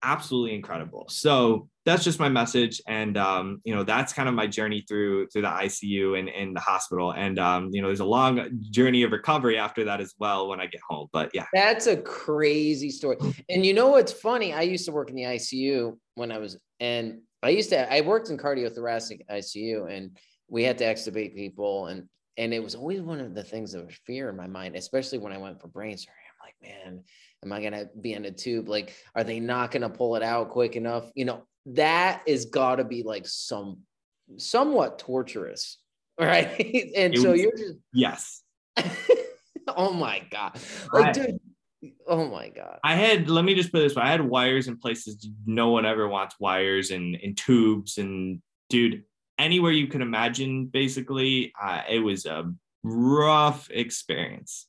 absolutely incredible. So that's just my message, and um, you know that's kind of my journey through through the ICU and in the hospital. And um, you know, there's a long journey of recovery after that as well when I get home. But yeah, that's a crazy story. And you know what's funny? I used to work in the ICU when I was, and I used to I worked in cardiothoracic ICU, and we had to extubate people, and and it was always one of the things that was fear in my mind, especially when I went for brain surgery. Like, man, am I gonna be in a tube? Like, are they not gonna pull it out quick enough? You know, that is gotta be like some somewhat torturous, right? and it so was, you're just yes. oh my god, like, I, dude. Oh my god. I had let me just put this way. I had wires in places no one ever wants wires and, and tubes and dude, anywhere you can imagine, basically, uh, it was a rough experience.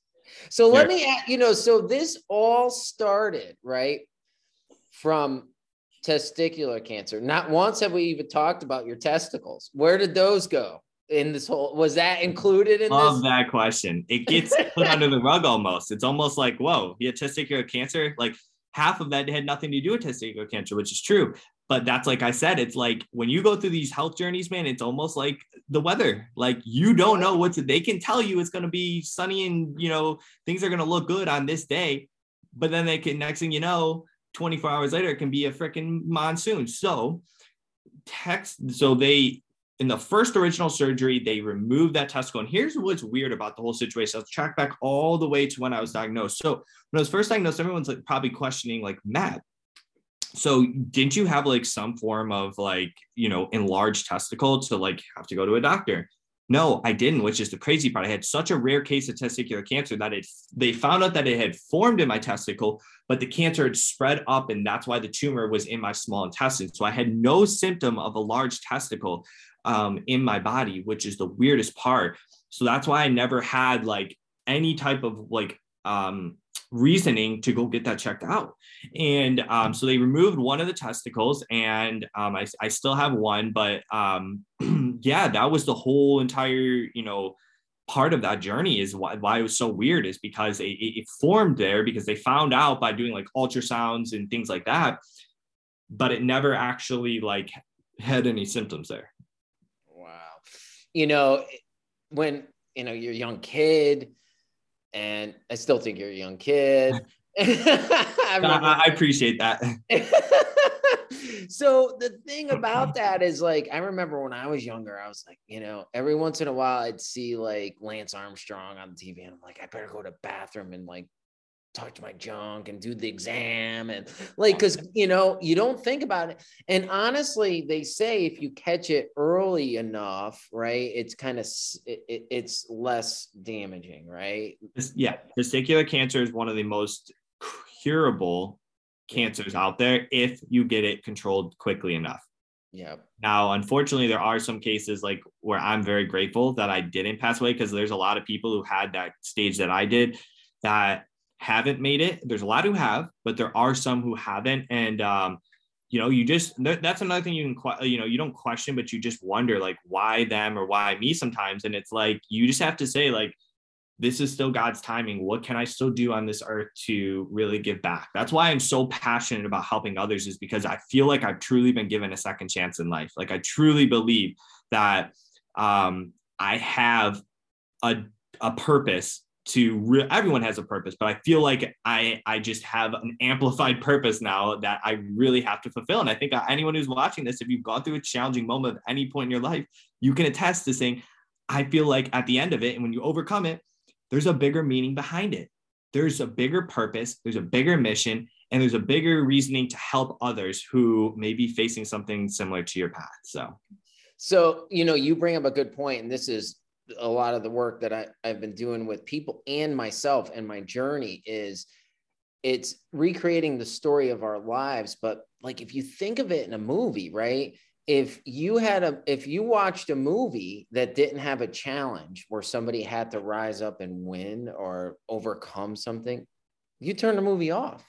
So let me, ask, you know, so this all started right from testicular cancer. Not once have we even talked about your testicles. Where did those go in this whole? Was that included in Love this? that question. It gets put under the rug almost. It's almost like, whoa, you had testicular cancer. Like half of that had nothing to do with testicular cancer, which is true but that's like I said, it's like when you go through these health journeys, man, it's almost like the weather. Like you don't know what's they can tell you it's gonna be sunny and you know things are gonna look good on this day, but then they can next thing you know, 24 hours later, it can be a freaking monsoon. So text so they in the first original surgery, they removed that testicle. And here's what's weird about the whole situation. Let's track back all the way to when I was diagnosed. So when I was first diagnosed, everyone's like probably questioning, like, Matt, so didn't you have like some form of like you know enlarged testicle to like have to go to a doctor? No i didn't which is the crazy part. I had such a rare case of testicular cancer that it they found out that it had formed in my testicle but the cancer had spread up and that's why the tumor was in my small intestine. So i had no symptom of a large testicle um, in my body which is the weirdest part. So that's why i never had like any type of like um, reasoning to go get that checked out. And um, so they removed one of the testicles, and um, I, I still have one, but um, yeah, that was the whole entire, you know, part of that journey is why, why it was so weird is because it, it formed there because they found out by doing like ultrasounds and things like that, but it never actually like had any symptoms there. Wow. You know, when, you know, you're a young kid, and I still think you're a young kid. I, I, I appreciate that. so the thing about that is like I remember when I was younger, I was like, you know, every once in a while I'd see like Lance Armstrong on the TV, and I'm like, I better go to bathroom and like talk to my junk and do the exam and like because you know you don't think about it. And honestly they say if you catch it early enough right it's kind of it, it's less damaging right? Yeah testicular cancer is one of the most curable cancers out there if you get it controlled quickly enough. Yeah. Now, unfortunately, there are some cases like where I'm very grateful that I didn't pass away because there's a lot of people who had that stage that I did that haven't made it. There's a lot who have, but there are some who haven't. And, um, you know, you just, that's another thing you can, you know, you don't question, but you just wonder like why them or why me sometimes. And it's like, you just have to say like, this is still God's timing. What can I still do on this earth to really give back? That's why I'm so passionate about helping others is because I feel like I've truly been given a second chance in life. Like I truly believe that um, I have a, a purpose to re- everyone has a purpose but i feel like i i just have an amplified purpose now that i really have to fulfill. And i think anyone who's watching this if you've gone through a challenging moment at any point in your life you can attest to saying i feel like at the end of it and when you overcome it there's a bigger meaning behind it. There's a bigger purpose there's a bigger mission and there's a bigger reasoning to help others who may be facing something similar to your path. So. So you know you bring up a good point and this is a lot of the work that I, I've been doing with people and myself and my journey is it's recreating the story of our lives. But like if you think of it in a movie, right? If you had a if you watched a movie that didn't have a challenge where somebody had to rise up and win or overcome something, you turn the movie off.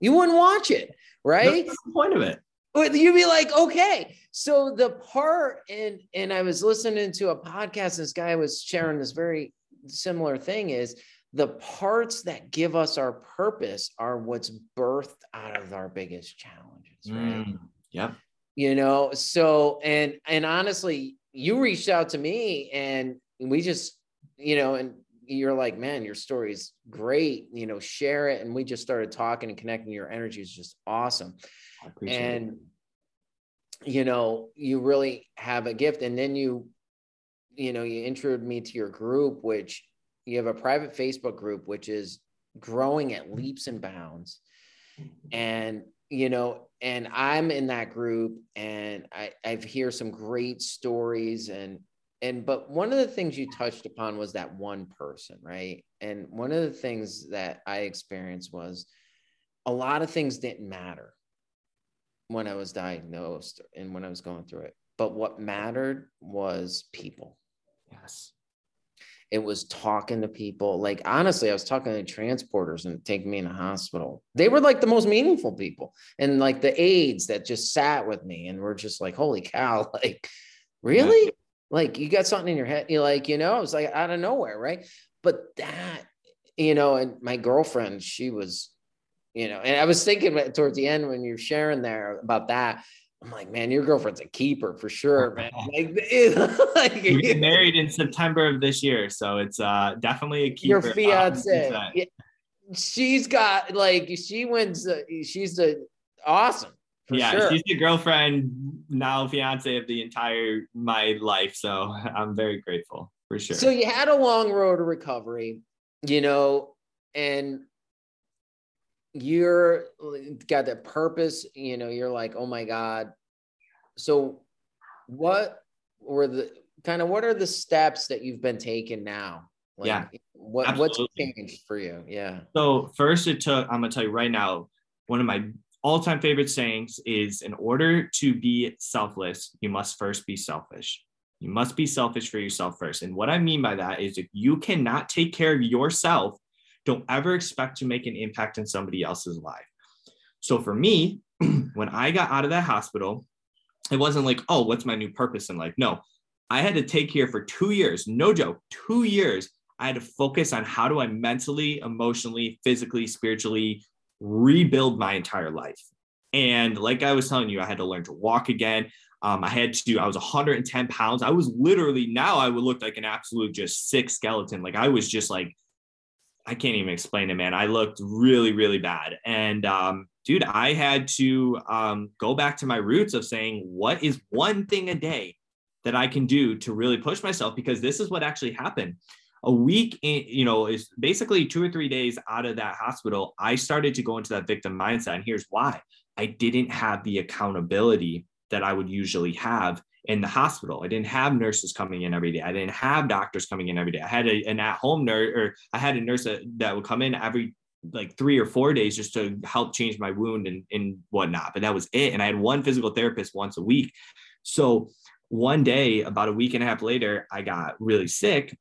You wouldn't watch it, right? That's the point of it you'd be like, okay. So the part and and I was listening to a podcast, this guy was sharing this very similar thing is the parts that give us our purpose are what's birthed out of our biggest challenges, right? Mm, yeah. You know, so and and honestly, you reached out to me and we just, you know, and you're like, man, your story is great. You know, share it. And we just started talking and connecting. Your energy is just awesome and it. You know you really have a gift. And then you you know you introduced me to your group which you have a private facebook group which is growing at leaps and bounds. And you know and i'm in that group and i I've hear some great stories. And and but one of the things you touched upon was that one person right? And one of the things that i experienced was a lot of things didn't matter when I was diagnosed and when I was going through it. But what mattered was people. Yes. It was talking to people. Like, honestly, I was talking to transporters and taking me in the hospital. They were like the most meaningful people. And like the aides that just sat with me and were just like, holy cow, like, really? Yeah. Like, you got something in your head. You're like, you know, it was like out of nowhere. Right. But that, you know, and my girlfriend, she was you know, and I was thinking towards the end when you're sharing there about that. I'm like, man, your girlfriend's a keeper for sure, man. Like, like we get married in September of this year, so it's uh definitely a keeper. Your fiance, yeah, she's got like she wins. Uh, she's the awesome. yeah, sure. she's the girlfriend now, fiance of the entire my life. So I'm very grateful for sure. So you had a long road to recovery, you know, and you're got that purpose, you know, you're like, oh my God. So what were the kind of what are the steps that you've been taking now? Like, yeah. What absolutely. what's changed for you? Yeah. So first it took, I'm gonna tell you right now, one of my all-time favorite sayings is in order to be selfless, you must first be selfish. You must be selfish for yourself first. And what I mean by that is if you cannot take care of yourself, don't ever expect to make an impact in somebody else's life. So for me, when I got out of that hospital, it wasn't like, oh, what's my new purpose in life? No, I had to take care for two years, no joke, two years. I had to focus on how do I mentally, emotionally, physically, spiritually rebuild my entire life. And like I was telling you, I had to learn to walk again. Um, I had to, I was 110 pounds. I was literally, now I would look like an absolute just sick skeleton. Like I was just like I can't even explain it, man. I looked really, really bad. And um, dude, I had to um, go back to my roots of saying, what is one thing a day that I can do to really push myself? Because this is what actually happened. A week, in, you know, is basically two or three days out of that hospital. I started to go into that victim mindset. And here's why I didn't have the accountability that I would usually have in the hospital. I didn't have nurses coming in every day. I didn't have doctors coming in every day. I had a, an at home nurse or I had a nurse that, that would come in every like three or four days just to help change my wound and, and whatnot. But that was it. And I had one physical therapist once a week. So one day, about a week and a half later, I got really sick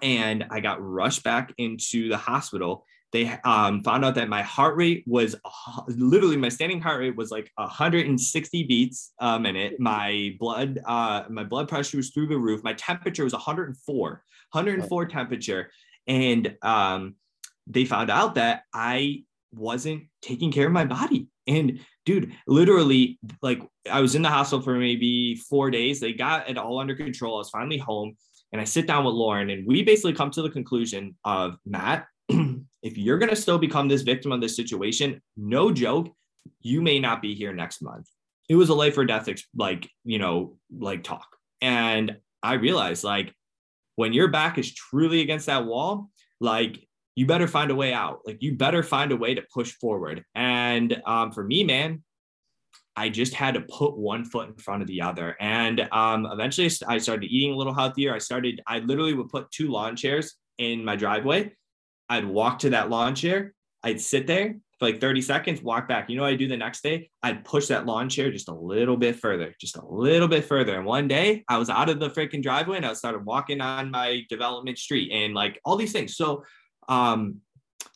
and I got rushed back into the hospital they um, found out that my heart rate was uh, literally my standing heart rate was like 160 beats a minute. My blood, uh, my blood pressure was through the roof. My temperature was 104, 104 temperature, and um, they found out that I wasn't taking care of my body. And dude, literally, like I was in the hospital for maybe four days. They got it all under control. I was finally home and I sit down with Lauren and we basically come to the conclusion of Matt, if you're going to still become this victim of this situation, no joke, you may not be here next month. It was a life or death, like, you know, like talk. And I realized like when your back is truly against that wall, like you better find a way out. Like you better find a way to push forward. And um, for me, man, I just had to put one foot in front of the other. And um, eventually I started eating a little healthier. I started, I literally would put two lawn chairs in my driveway. I'd walk to that lawn chair. I'd sit there for like 30 seconds, walk back. You know what I do the next day? I'd push that lawn chair just a little bit further, just a little bit further. And one day I was out of the freaking driveway and I started walking on my development street and like all these things. So um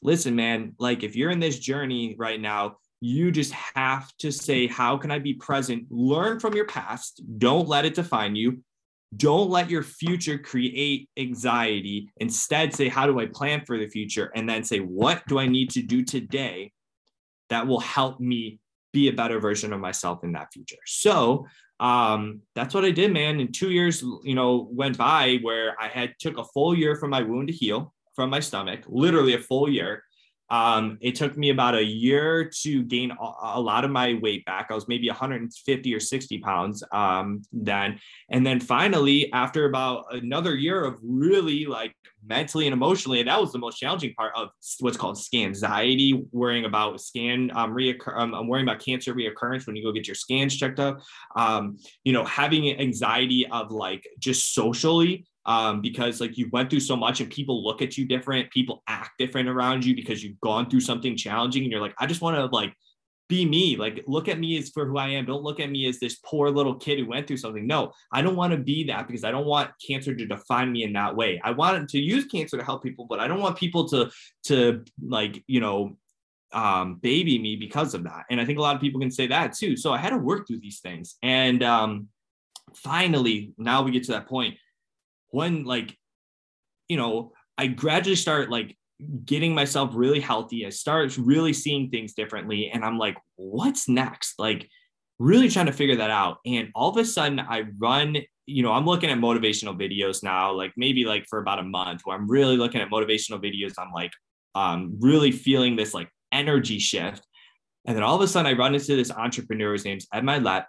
listen man like if you're in this journey right now you just have to say how can i be present learn from your past don't let it define you don't let your future create anxiety. Instead say how do i plan for the future? And then say what do i need to do today that will help me be a better version of myself in that future? So um that's what i did man. And two years you know went by where i had took a full year for my wound to heal from my stomach, literally a full year. Um, it took me about a year to gain a, lot of my weight back. I was maybe 150 or 60 pounds um, then. And then finally, after about another year of really like mentally and emotionally, and that was the most challenging part of what's called scan anxiety, worrying about scan um, reoccur. Um, I'm worrying about cancer reoccurrence when you go get your scans checked up. Um, you know, having anxiety of like just socially um, because like you went through so much and people look at you different, people act different around you because you've gone through something challenging and you're like, I just want to like be me. Like look at me as for who I am. Don't look at me as this poor little kid who went through something. No, I don't want to be that because I don't want cancer to define me in that way. I want to use cancer to help people, but I don't want people to to like, you know, um baby me because of that. And I think a lot of people can say that too. So I had to work through these things. And um finally, now we get to that point when like you know i gradually start like getting myself really healthy. I start really seeing things differently and i'm like what's next? Like really trying to figure that out. And all of a sudden i run you know i'm looking at motivational videos now like maybe like for about a month where i'm really looking at motivational videos. I'm like um really feeling this like energy shift. And then all of a sudden i run into this entrepreneur his name's ed Mylett,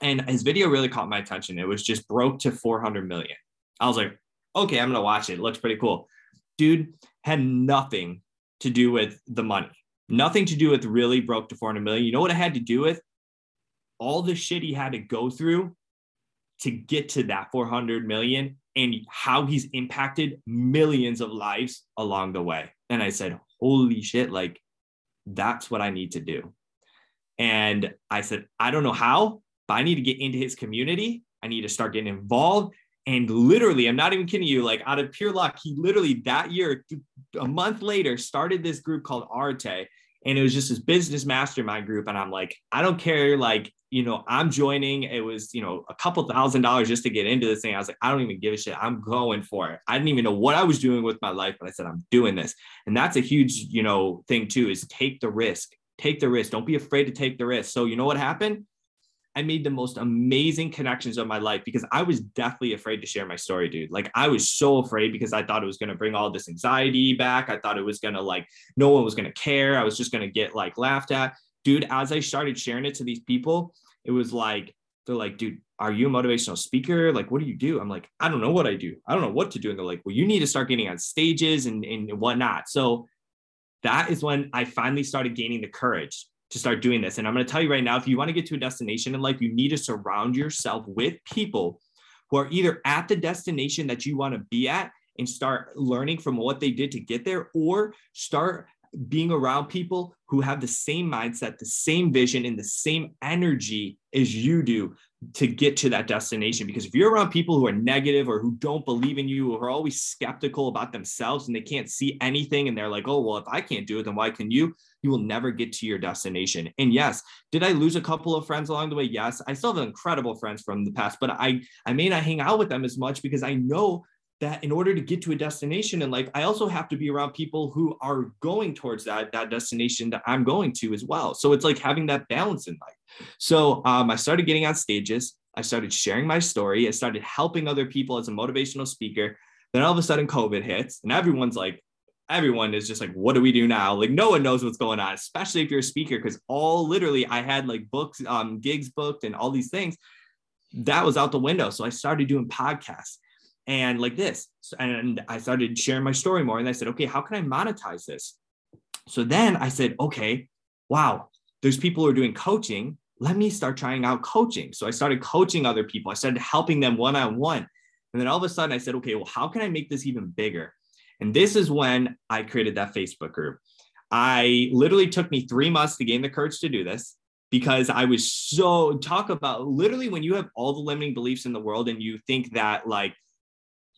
and his video really caught my attention. It was just broke to 400 million I was like, okay, I'm gonna watch it. It looks pretty cool. Dude had nothing to do with the money, nothing to do with really broke to 400 million. You know what it had to do with? All the shit he had to go through to get to that 400 million and how he's impacted millions of lives along the way. And I said, holy shit, like that's what I need to do. And I said, I don't know how, but I need to get into his community. I need to start getting involved. And literally, I'm not even kidding you, like out of pure luck, he literally that year, a month later, started this group called Arete. And it was just this business mastermind group. And I'm like, I don't care. Like, you know, I'm joining. It was, you know, a couple thousand dollars just to get into this thing. I was like, I don't even give a shit. I'm going for it. I didn't even know what I was doing with my life, but I said, I'm doing this. And that's a huge, you know, thing too, is take the risk. Take the risk. Don't be afraid to take the risk. So, you know what happened? I made the most amazing connections of my life because I was deathly afraid to share my story, dude. Like I was so afraid because I thought it was going to bring all this anxiety back. I thought it was going to like no one was going to care. I was just going to get like laughed at. Dude, as I started sharing it to these people, it was like they're like, dude, are you a motivational speaker? Like, what do you do? I'm like, I don't know what I do. I don't know what to do. And they're like, well, you need to start getting on stages and, and whatnot. So that is when I finally started gaining the courage to start doing this. And I'm going to tell you right now if you want to get to a destination in life, you need to surround yourself with people who are either at the destination that you want to be at and start learning from what they did to get there, or start being around people who have the same mindset, the same vision, and the same energy as you do to get to that destination. Because if you're around people who are negative or who don't believe in you, or are always skeptical about themselves and they can't see anything, and they're like, oh, well, if I can't do it, then why can you? You will never get to your destination. And yes, did I lose a couple of friends along the way? Yes. I still have incredible friends from the past, but I, I may not hang out with them as much because I know that in order to get to a destination in life, I also have to be around people who are going towards that, that destination that I'm going to as well. So it's like having that balance in life. So um, I started getting on stages. I started sharing my story. I started helping other people as a motivational speaker. Then all of a sudden, COVID hits, and everyone's like, everyone is just like, what do we do now? Like, no one knows what's going on, especially if you're a speaker, because all literally I had like books, um, gigs booked, and all these things. That was out the window. So I started doing podcasts and like this. And I started sharing my story more. And I said, okay, how can I monetize this? So then I said, okay, wow, there's people who are doing coaching let me start trying out coaching. So I started coaching other people. I started helping them one on one. And then all of a sudden I said, okay, well, how can I make this even bigger? And this is when I created that Facebook group. I literally took me three months to gain the courage to do this because I was so talk about literally when you have all the limiting beliefs in the world and you think that like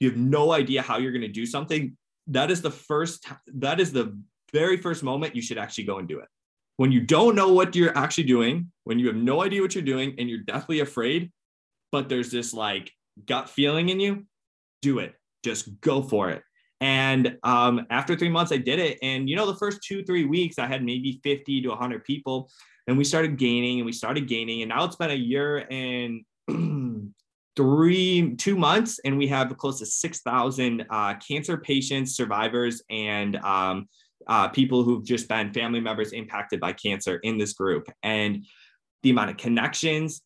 you have no idea how you're going to do something, that is the first, that is the very first moment you should actually go and do it when you don't know what you're actually doing, when you have no idea what you're doing and you're deathly afraid, but there's this like gut feeling in you, do it. Just go for it. And um, after three months, I did it. And, you know, the first two, three weeks, I had maybe 50 to 100 people. And we started gaining and we started gaining. And now it's been a year and three, two months. And we have close to 6,000 uh, cancer patients, survivors, and um, uh, people who've just been family members impacted by cancer in this group. And the amount of connections,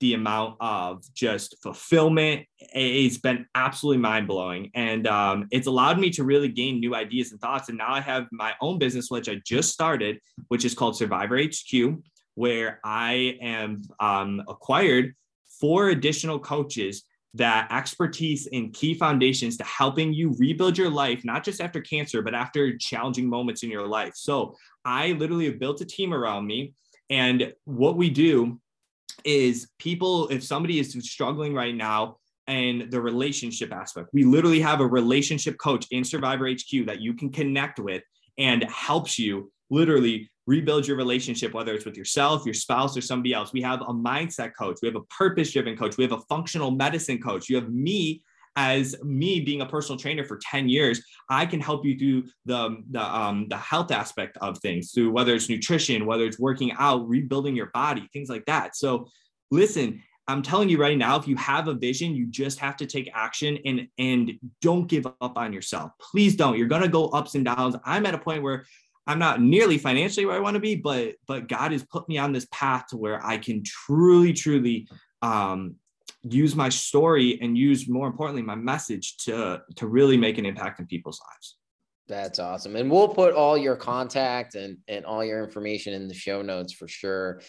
the amount of just fulfillment, it's been absolutely mind blowing. And um, it's allowed me to really gain new ideas and thoughts. And now I have my own business, which I just started, which is called Survivor HQ, where I am um, acquired four additional coaches that expertise in key foundations to helping you rebuild your life, not just after cancer, but after challenging moments in your life. So I literally have built a team around me. And what we do is people, if somebody is struggling right now, and the relationship aspect. We literally have a relationship coach in Survivor HQ that you can connect with and helps you literally rebuild your relationship, whether it's with yourself, your spouse, or somebody else. We have a mindset coach, we have a purpose driven coach, we have a functional medicine coach. You have me as me being a personal trainer for 10 years. I can help you through the the, um, the health aspect of things through whether it's nutrition whether it's working out rebuilding your body things like that. So listen i'm telling you right now if you have a vision you just have to take action and and don't give up on yourself. Please don't. You're to go ups and downs. I'm at a point where I'm not nearly financially where I want to be, but but God has put me on this path to where I can truly, truly um, use my story and use more importantly my message to to really make an impact in people's lives. That's awesome. And we'll put all your contact and and all your information in the show notes for sure.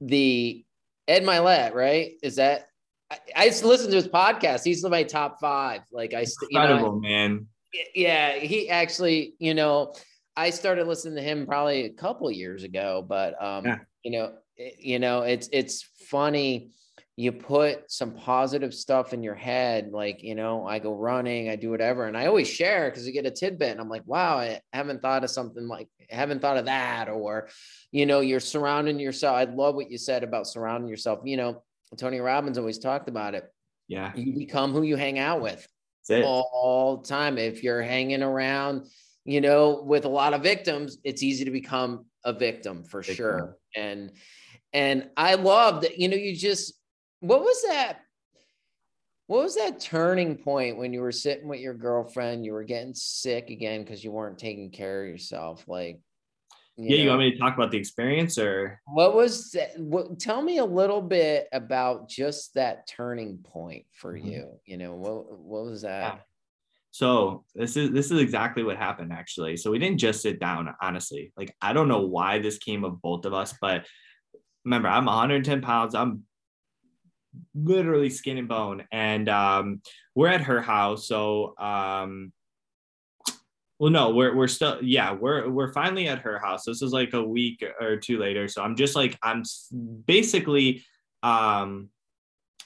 The Ed Mylett, right? Is that I, I to listen to his podcast. He's in my top five. Like I, incredible you know, man. Yeah, he actually, you know, I started listening to him probably a couple years ago, but um, yeah. you know, it, you know, it's it's funny. You put some positive stuff in your head, like you know, I go running, I do whatever, and I always share because you get a tidbit, and I'm like, wow, I haven't thought of something like, haven't thought of that, or you know, you're surrounding yourself. I love what you said about surrounding yourself. You know, Tony Robbins always talked about it. Yeah, you become who you hang out with all time. If you're hanging around you know, with a lot of victims, it's easy to become a victim for victim. sure. And and I love that, you know, you just what was that? What was that turning point when you were sitting with your girlfriend? You were getting sick again because you weren't taking care of yourself. Like, you yeah, know, you want me to talk about the experience or what was that? What, tell me a little bit about just that turning point for mm-hmm. you. You know, what what was that? Yeah. So this is this is exactly what happened actually. So we didn't just sit down, honestly. Like I don't know why this came of both of us, but remember, I'm 110 pounds. I'm literally skin and bone, and um, we're at her house. So um, well, no, we're we're still yeah, we're we're finally at her house. This is like a week or two later. So I'm just like I'm basically um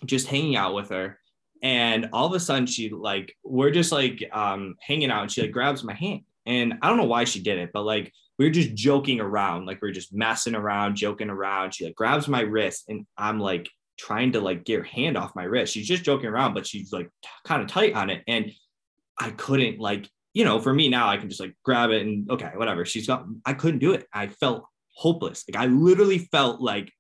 just hanging out with her and all of a sudden she like we're just like um hanging out and she like grabs my hand and i don't know why she did it but like we are just joking around like we are just messing around joking around she like grabs my wrist and i'm like trying to like get her hand off my wrist she's just joking around but she's like t- kind of tight on it and I couldn't like, you know, for me now, I can just like grab it and okay, whatever. She's got, I couldn't do it. I felt hopeless. Like I literally felt like,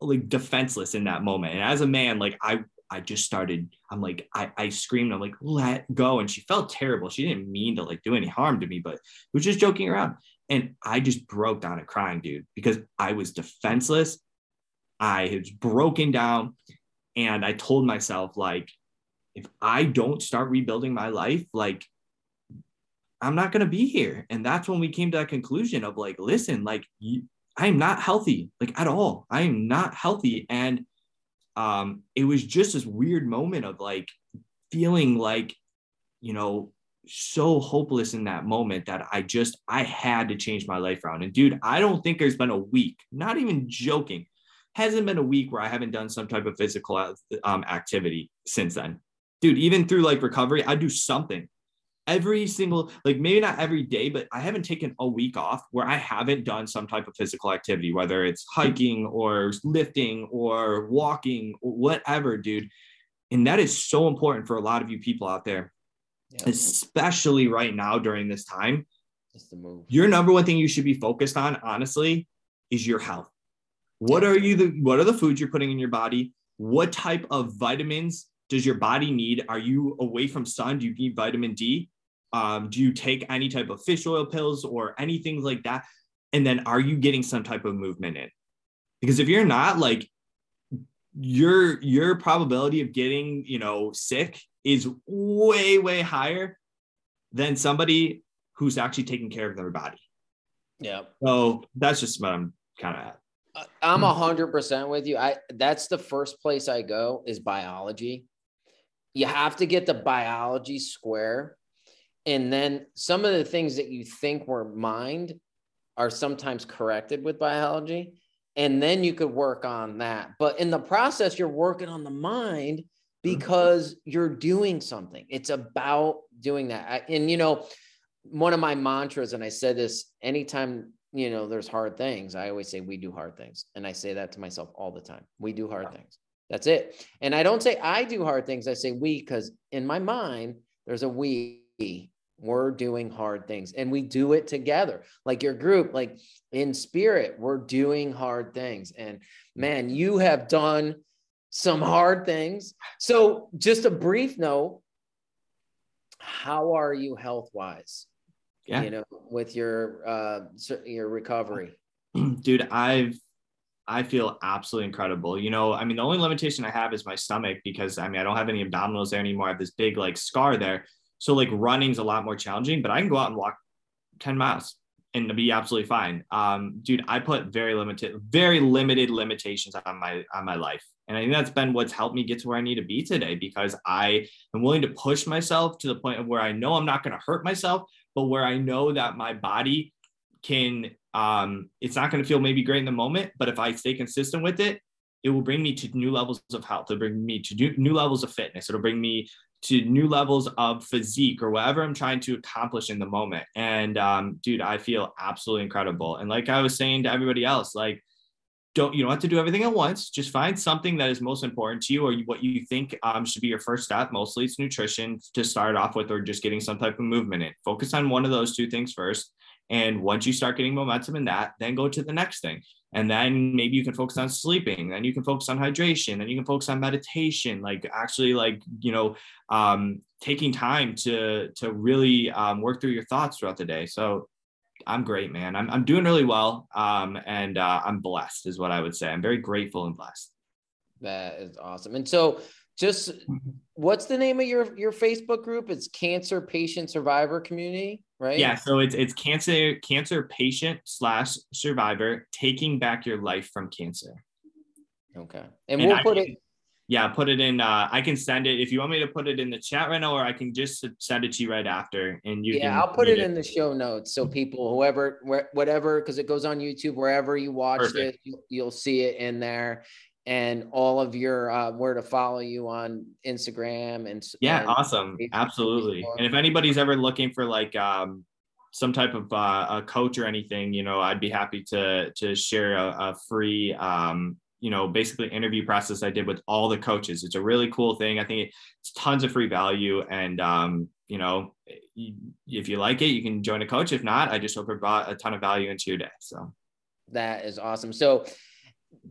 like defenseless in that moment. And as a man, like I, I just started, I'm like, I, I screamed, I'm like, let go. And she felt terrible. She didn't mean to like do any harm to me, but was just joking around. And I just broke down and crying, dude, because I was defenseless. I had broken down and I told myself, like, if I don't start rebuilding my life, like I'm not going to be here. And that's when we came to that conclusion of like, listen, like I'm not healthy, like at all. I am not healthy. And um, it was just this weird moment of like feeling like, you know, so hopeless in that moment that I just, I had to change my life around. And dude, I don't think there's been a week, not even joking, hasn't been a week where I haven't done some type of physical um, activity since then dude, even through like recovery, I do something every single, like maybe not every day, but I haven't taken a week off where I haven't done some type of physical activity, whether it's hiking or lifting or walking or whatever, dude. And that is so important for a lot of you people out there, yeah. especially right now during this time. Your number one thing you should be focused on, honestly, is your health. What are you the what are the foods you're putting in your body? What type of vitamins does your body need? Are you away from sun? Do you need vitamin D? Um, do you take any type of fish oil pills or anything like that? And then are you getting some type of movement in? Because if you're not, like your your probability of getting, you know, sick is way, way higher than somebody who's actually taking care of their body. Yeah. So that's just what I'm kind of at. I'm a hundred percent with you. I that's the first place I go is biology you have to get the biology square. And then some of the things that you think were mind are sometimes corrected with biology. And then you could work on that. But in the process, you're working on the mind mm-hmm. because you're doing something. It's about doing that. And, you know, one of my mantras, and I said this anytime, you know, there's hard things, I always say, we do hard things. And I say that to myself all the time. We do hard things. That's it. And I don't say I do hard things. I say we because in my mind, there's a we. We're doing hard things and we do it together. Like your group, like in spirit, we're doing hard things. And man, you have done some hard things. So, just a brief note how are you health wise? Yeah. You know, with your uh your recovery. Dude, I've I feel absolutely incredible. You know, I mean, the only limitation I have is my stomach because I mean, I don't have any abdominals there anymore. I have this big like scar there. So like running's a lot more challenging, but I can go out and walk 10 miles and be absolutely fine. Um, dude, I put very limited, very limited limitations on my on my life. And I think that's been what's helped me get to where I need to be today because I am willing to push myself to the point of where I know I'm not going to hurt myself, but where I know that my body can um, it's not going to feel maybe great in the moment, but if I stay consistent with it, it will bring me to new levels of health. It'll bring me to new, new levels of fitness. It'll bring me to new levels of physique or whatever I'm trying to accomplish in the moment. And um, dude, I feel absolutely incredible. And like I was saying to everybody else, like, don't you don't have to do everything at once. Just find something that is most important to you, or what you think um, should be your first step. Mostly, it's nutrition to start off with, or just getting some type of movement in. Focus on one of those two things first, and once you start getting momentum in that, then go to the next thing. And then maybe you can focus on sleeping. Then you can focus on hydration. Then you can focus on meditation, like actually like, you know, um, taking time to, to really um, work through your thoughts throughout the day. So I'm great, man. I'm, I'm doing really well. Um, and uh, I'm blessed is what I would say. I'm very grateful and blessed. That is awesome. And so just mm-hmm. What's the name of your your Facebook group? It's Cancer Patient Survivor Community, right? Yeah, so it's it's cancer cancer patient slash survivor taking back your life from cancer. Okay, and, and we'll I put can, it. Yeah, put it in. Uh, I can send it if you want me to put it in the chat right now, or I can just send it to you right after, and you. Yeah, I'll put it, it, in the show notes so people, whoever, whatever, because it goes on YouTube wherever you watch Perfect. it, you'll, you'll see it in there and all of your uh, where to follow you on Instagram and yeah, and awesome, Facebook absolutely. And if anybody's ever looking for like um, some type of uh, a coach or anything, you know, I'd be happy to to share a, a free um, you know basically interview process I did with all the coaches. It's a really cool thing. I think it's tons of free value and um, you know, if you like it, you can join a coach. If not, I just hope it brought a ton of value into your day. So that is awesome. So,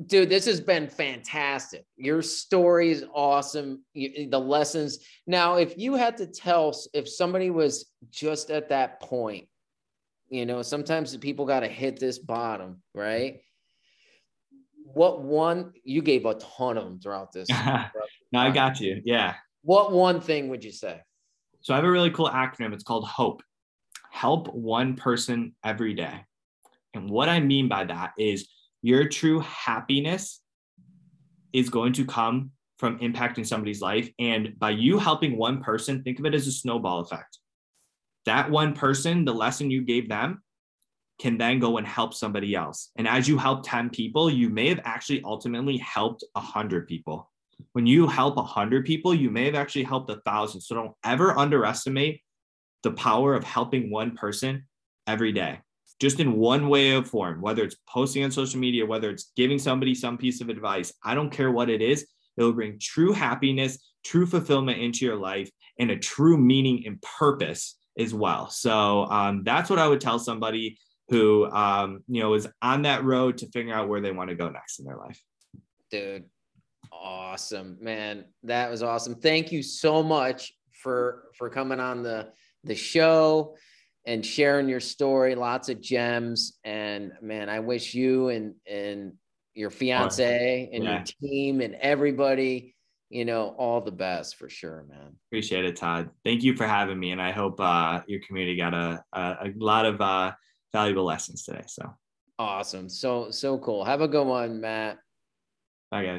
dude, this has been fantastic. Your story is awesome. You, the lessons. Now, if you had to tell, if somebody was just at that point, you know, sometimes people got to hit this bottom, right? What one you gave a ton of them throughout this? no, I got you. Yeah. What one thing would you say? So I have a really cool acronym. It's called HOPE. Help one person every day. And what I mean by that is your true happiness is going to come from impacting somebody's life. And by you helping one person, think of it as a snowball effect. That one person, the lesson you gave them, can then go and help somebody else. And as you help 10 people, you may have actually ultimately helped 100 people. When you help 100 people, you may have actually helped a thousand. So don't ever underestimate the power of helping one person every day just in one way of form, whether it's posting on social media, whether it's giving somebody some piece of advice, I don't care what it is, it will bring true happiness, true fulfillment into your life, and a true meaning and purpose as well. So um, that's what I would tell somebody who um, you know is on that road to figure out where they want to go next in their life. Dude, awesome, man. That was awesome. Thank you so much for for coming on the the show and sharing your story. Lots of gems. And man, I wish you and and your fiance and yeah. your team and everybody, you know, all the best for sure, man. Appreciate it, Todd. Thank you for having me. And I hope uh, your community got a, a, a lot of uh, valuable lessons today. So awesome. So, so cool. Have a good one, Matt. Bye, guys.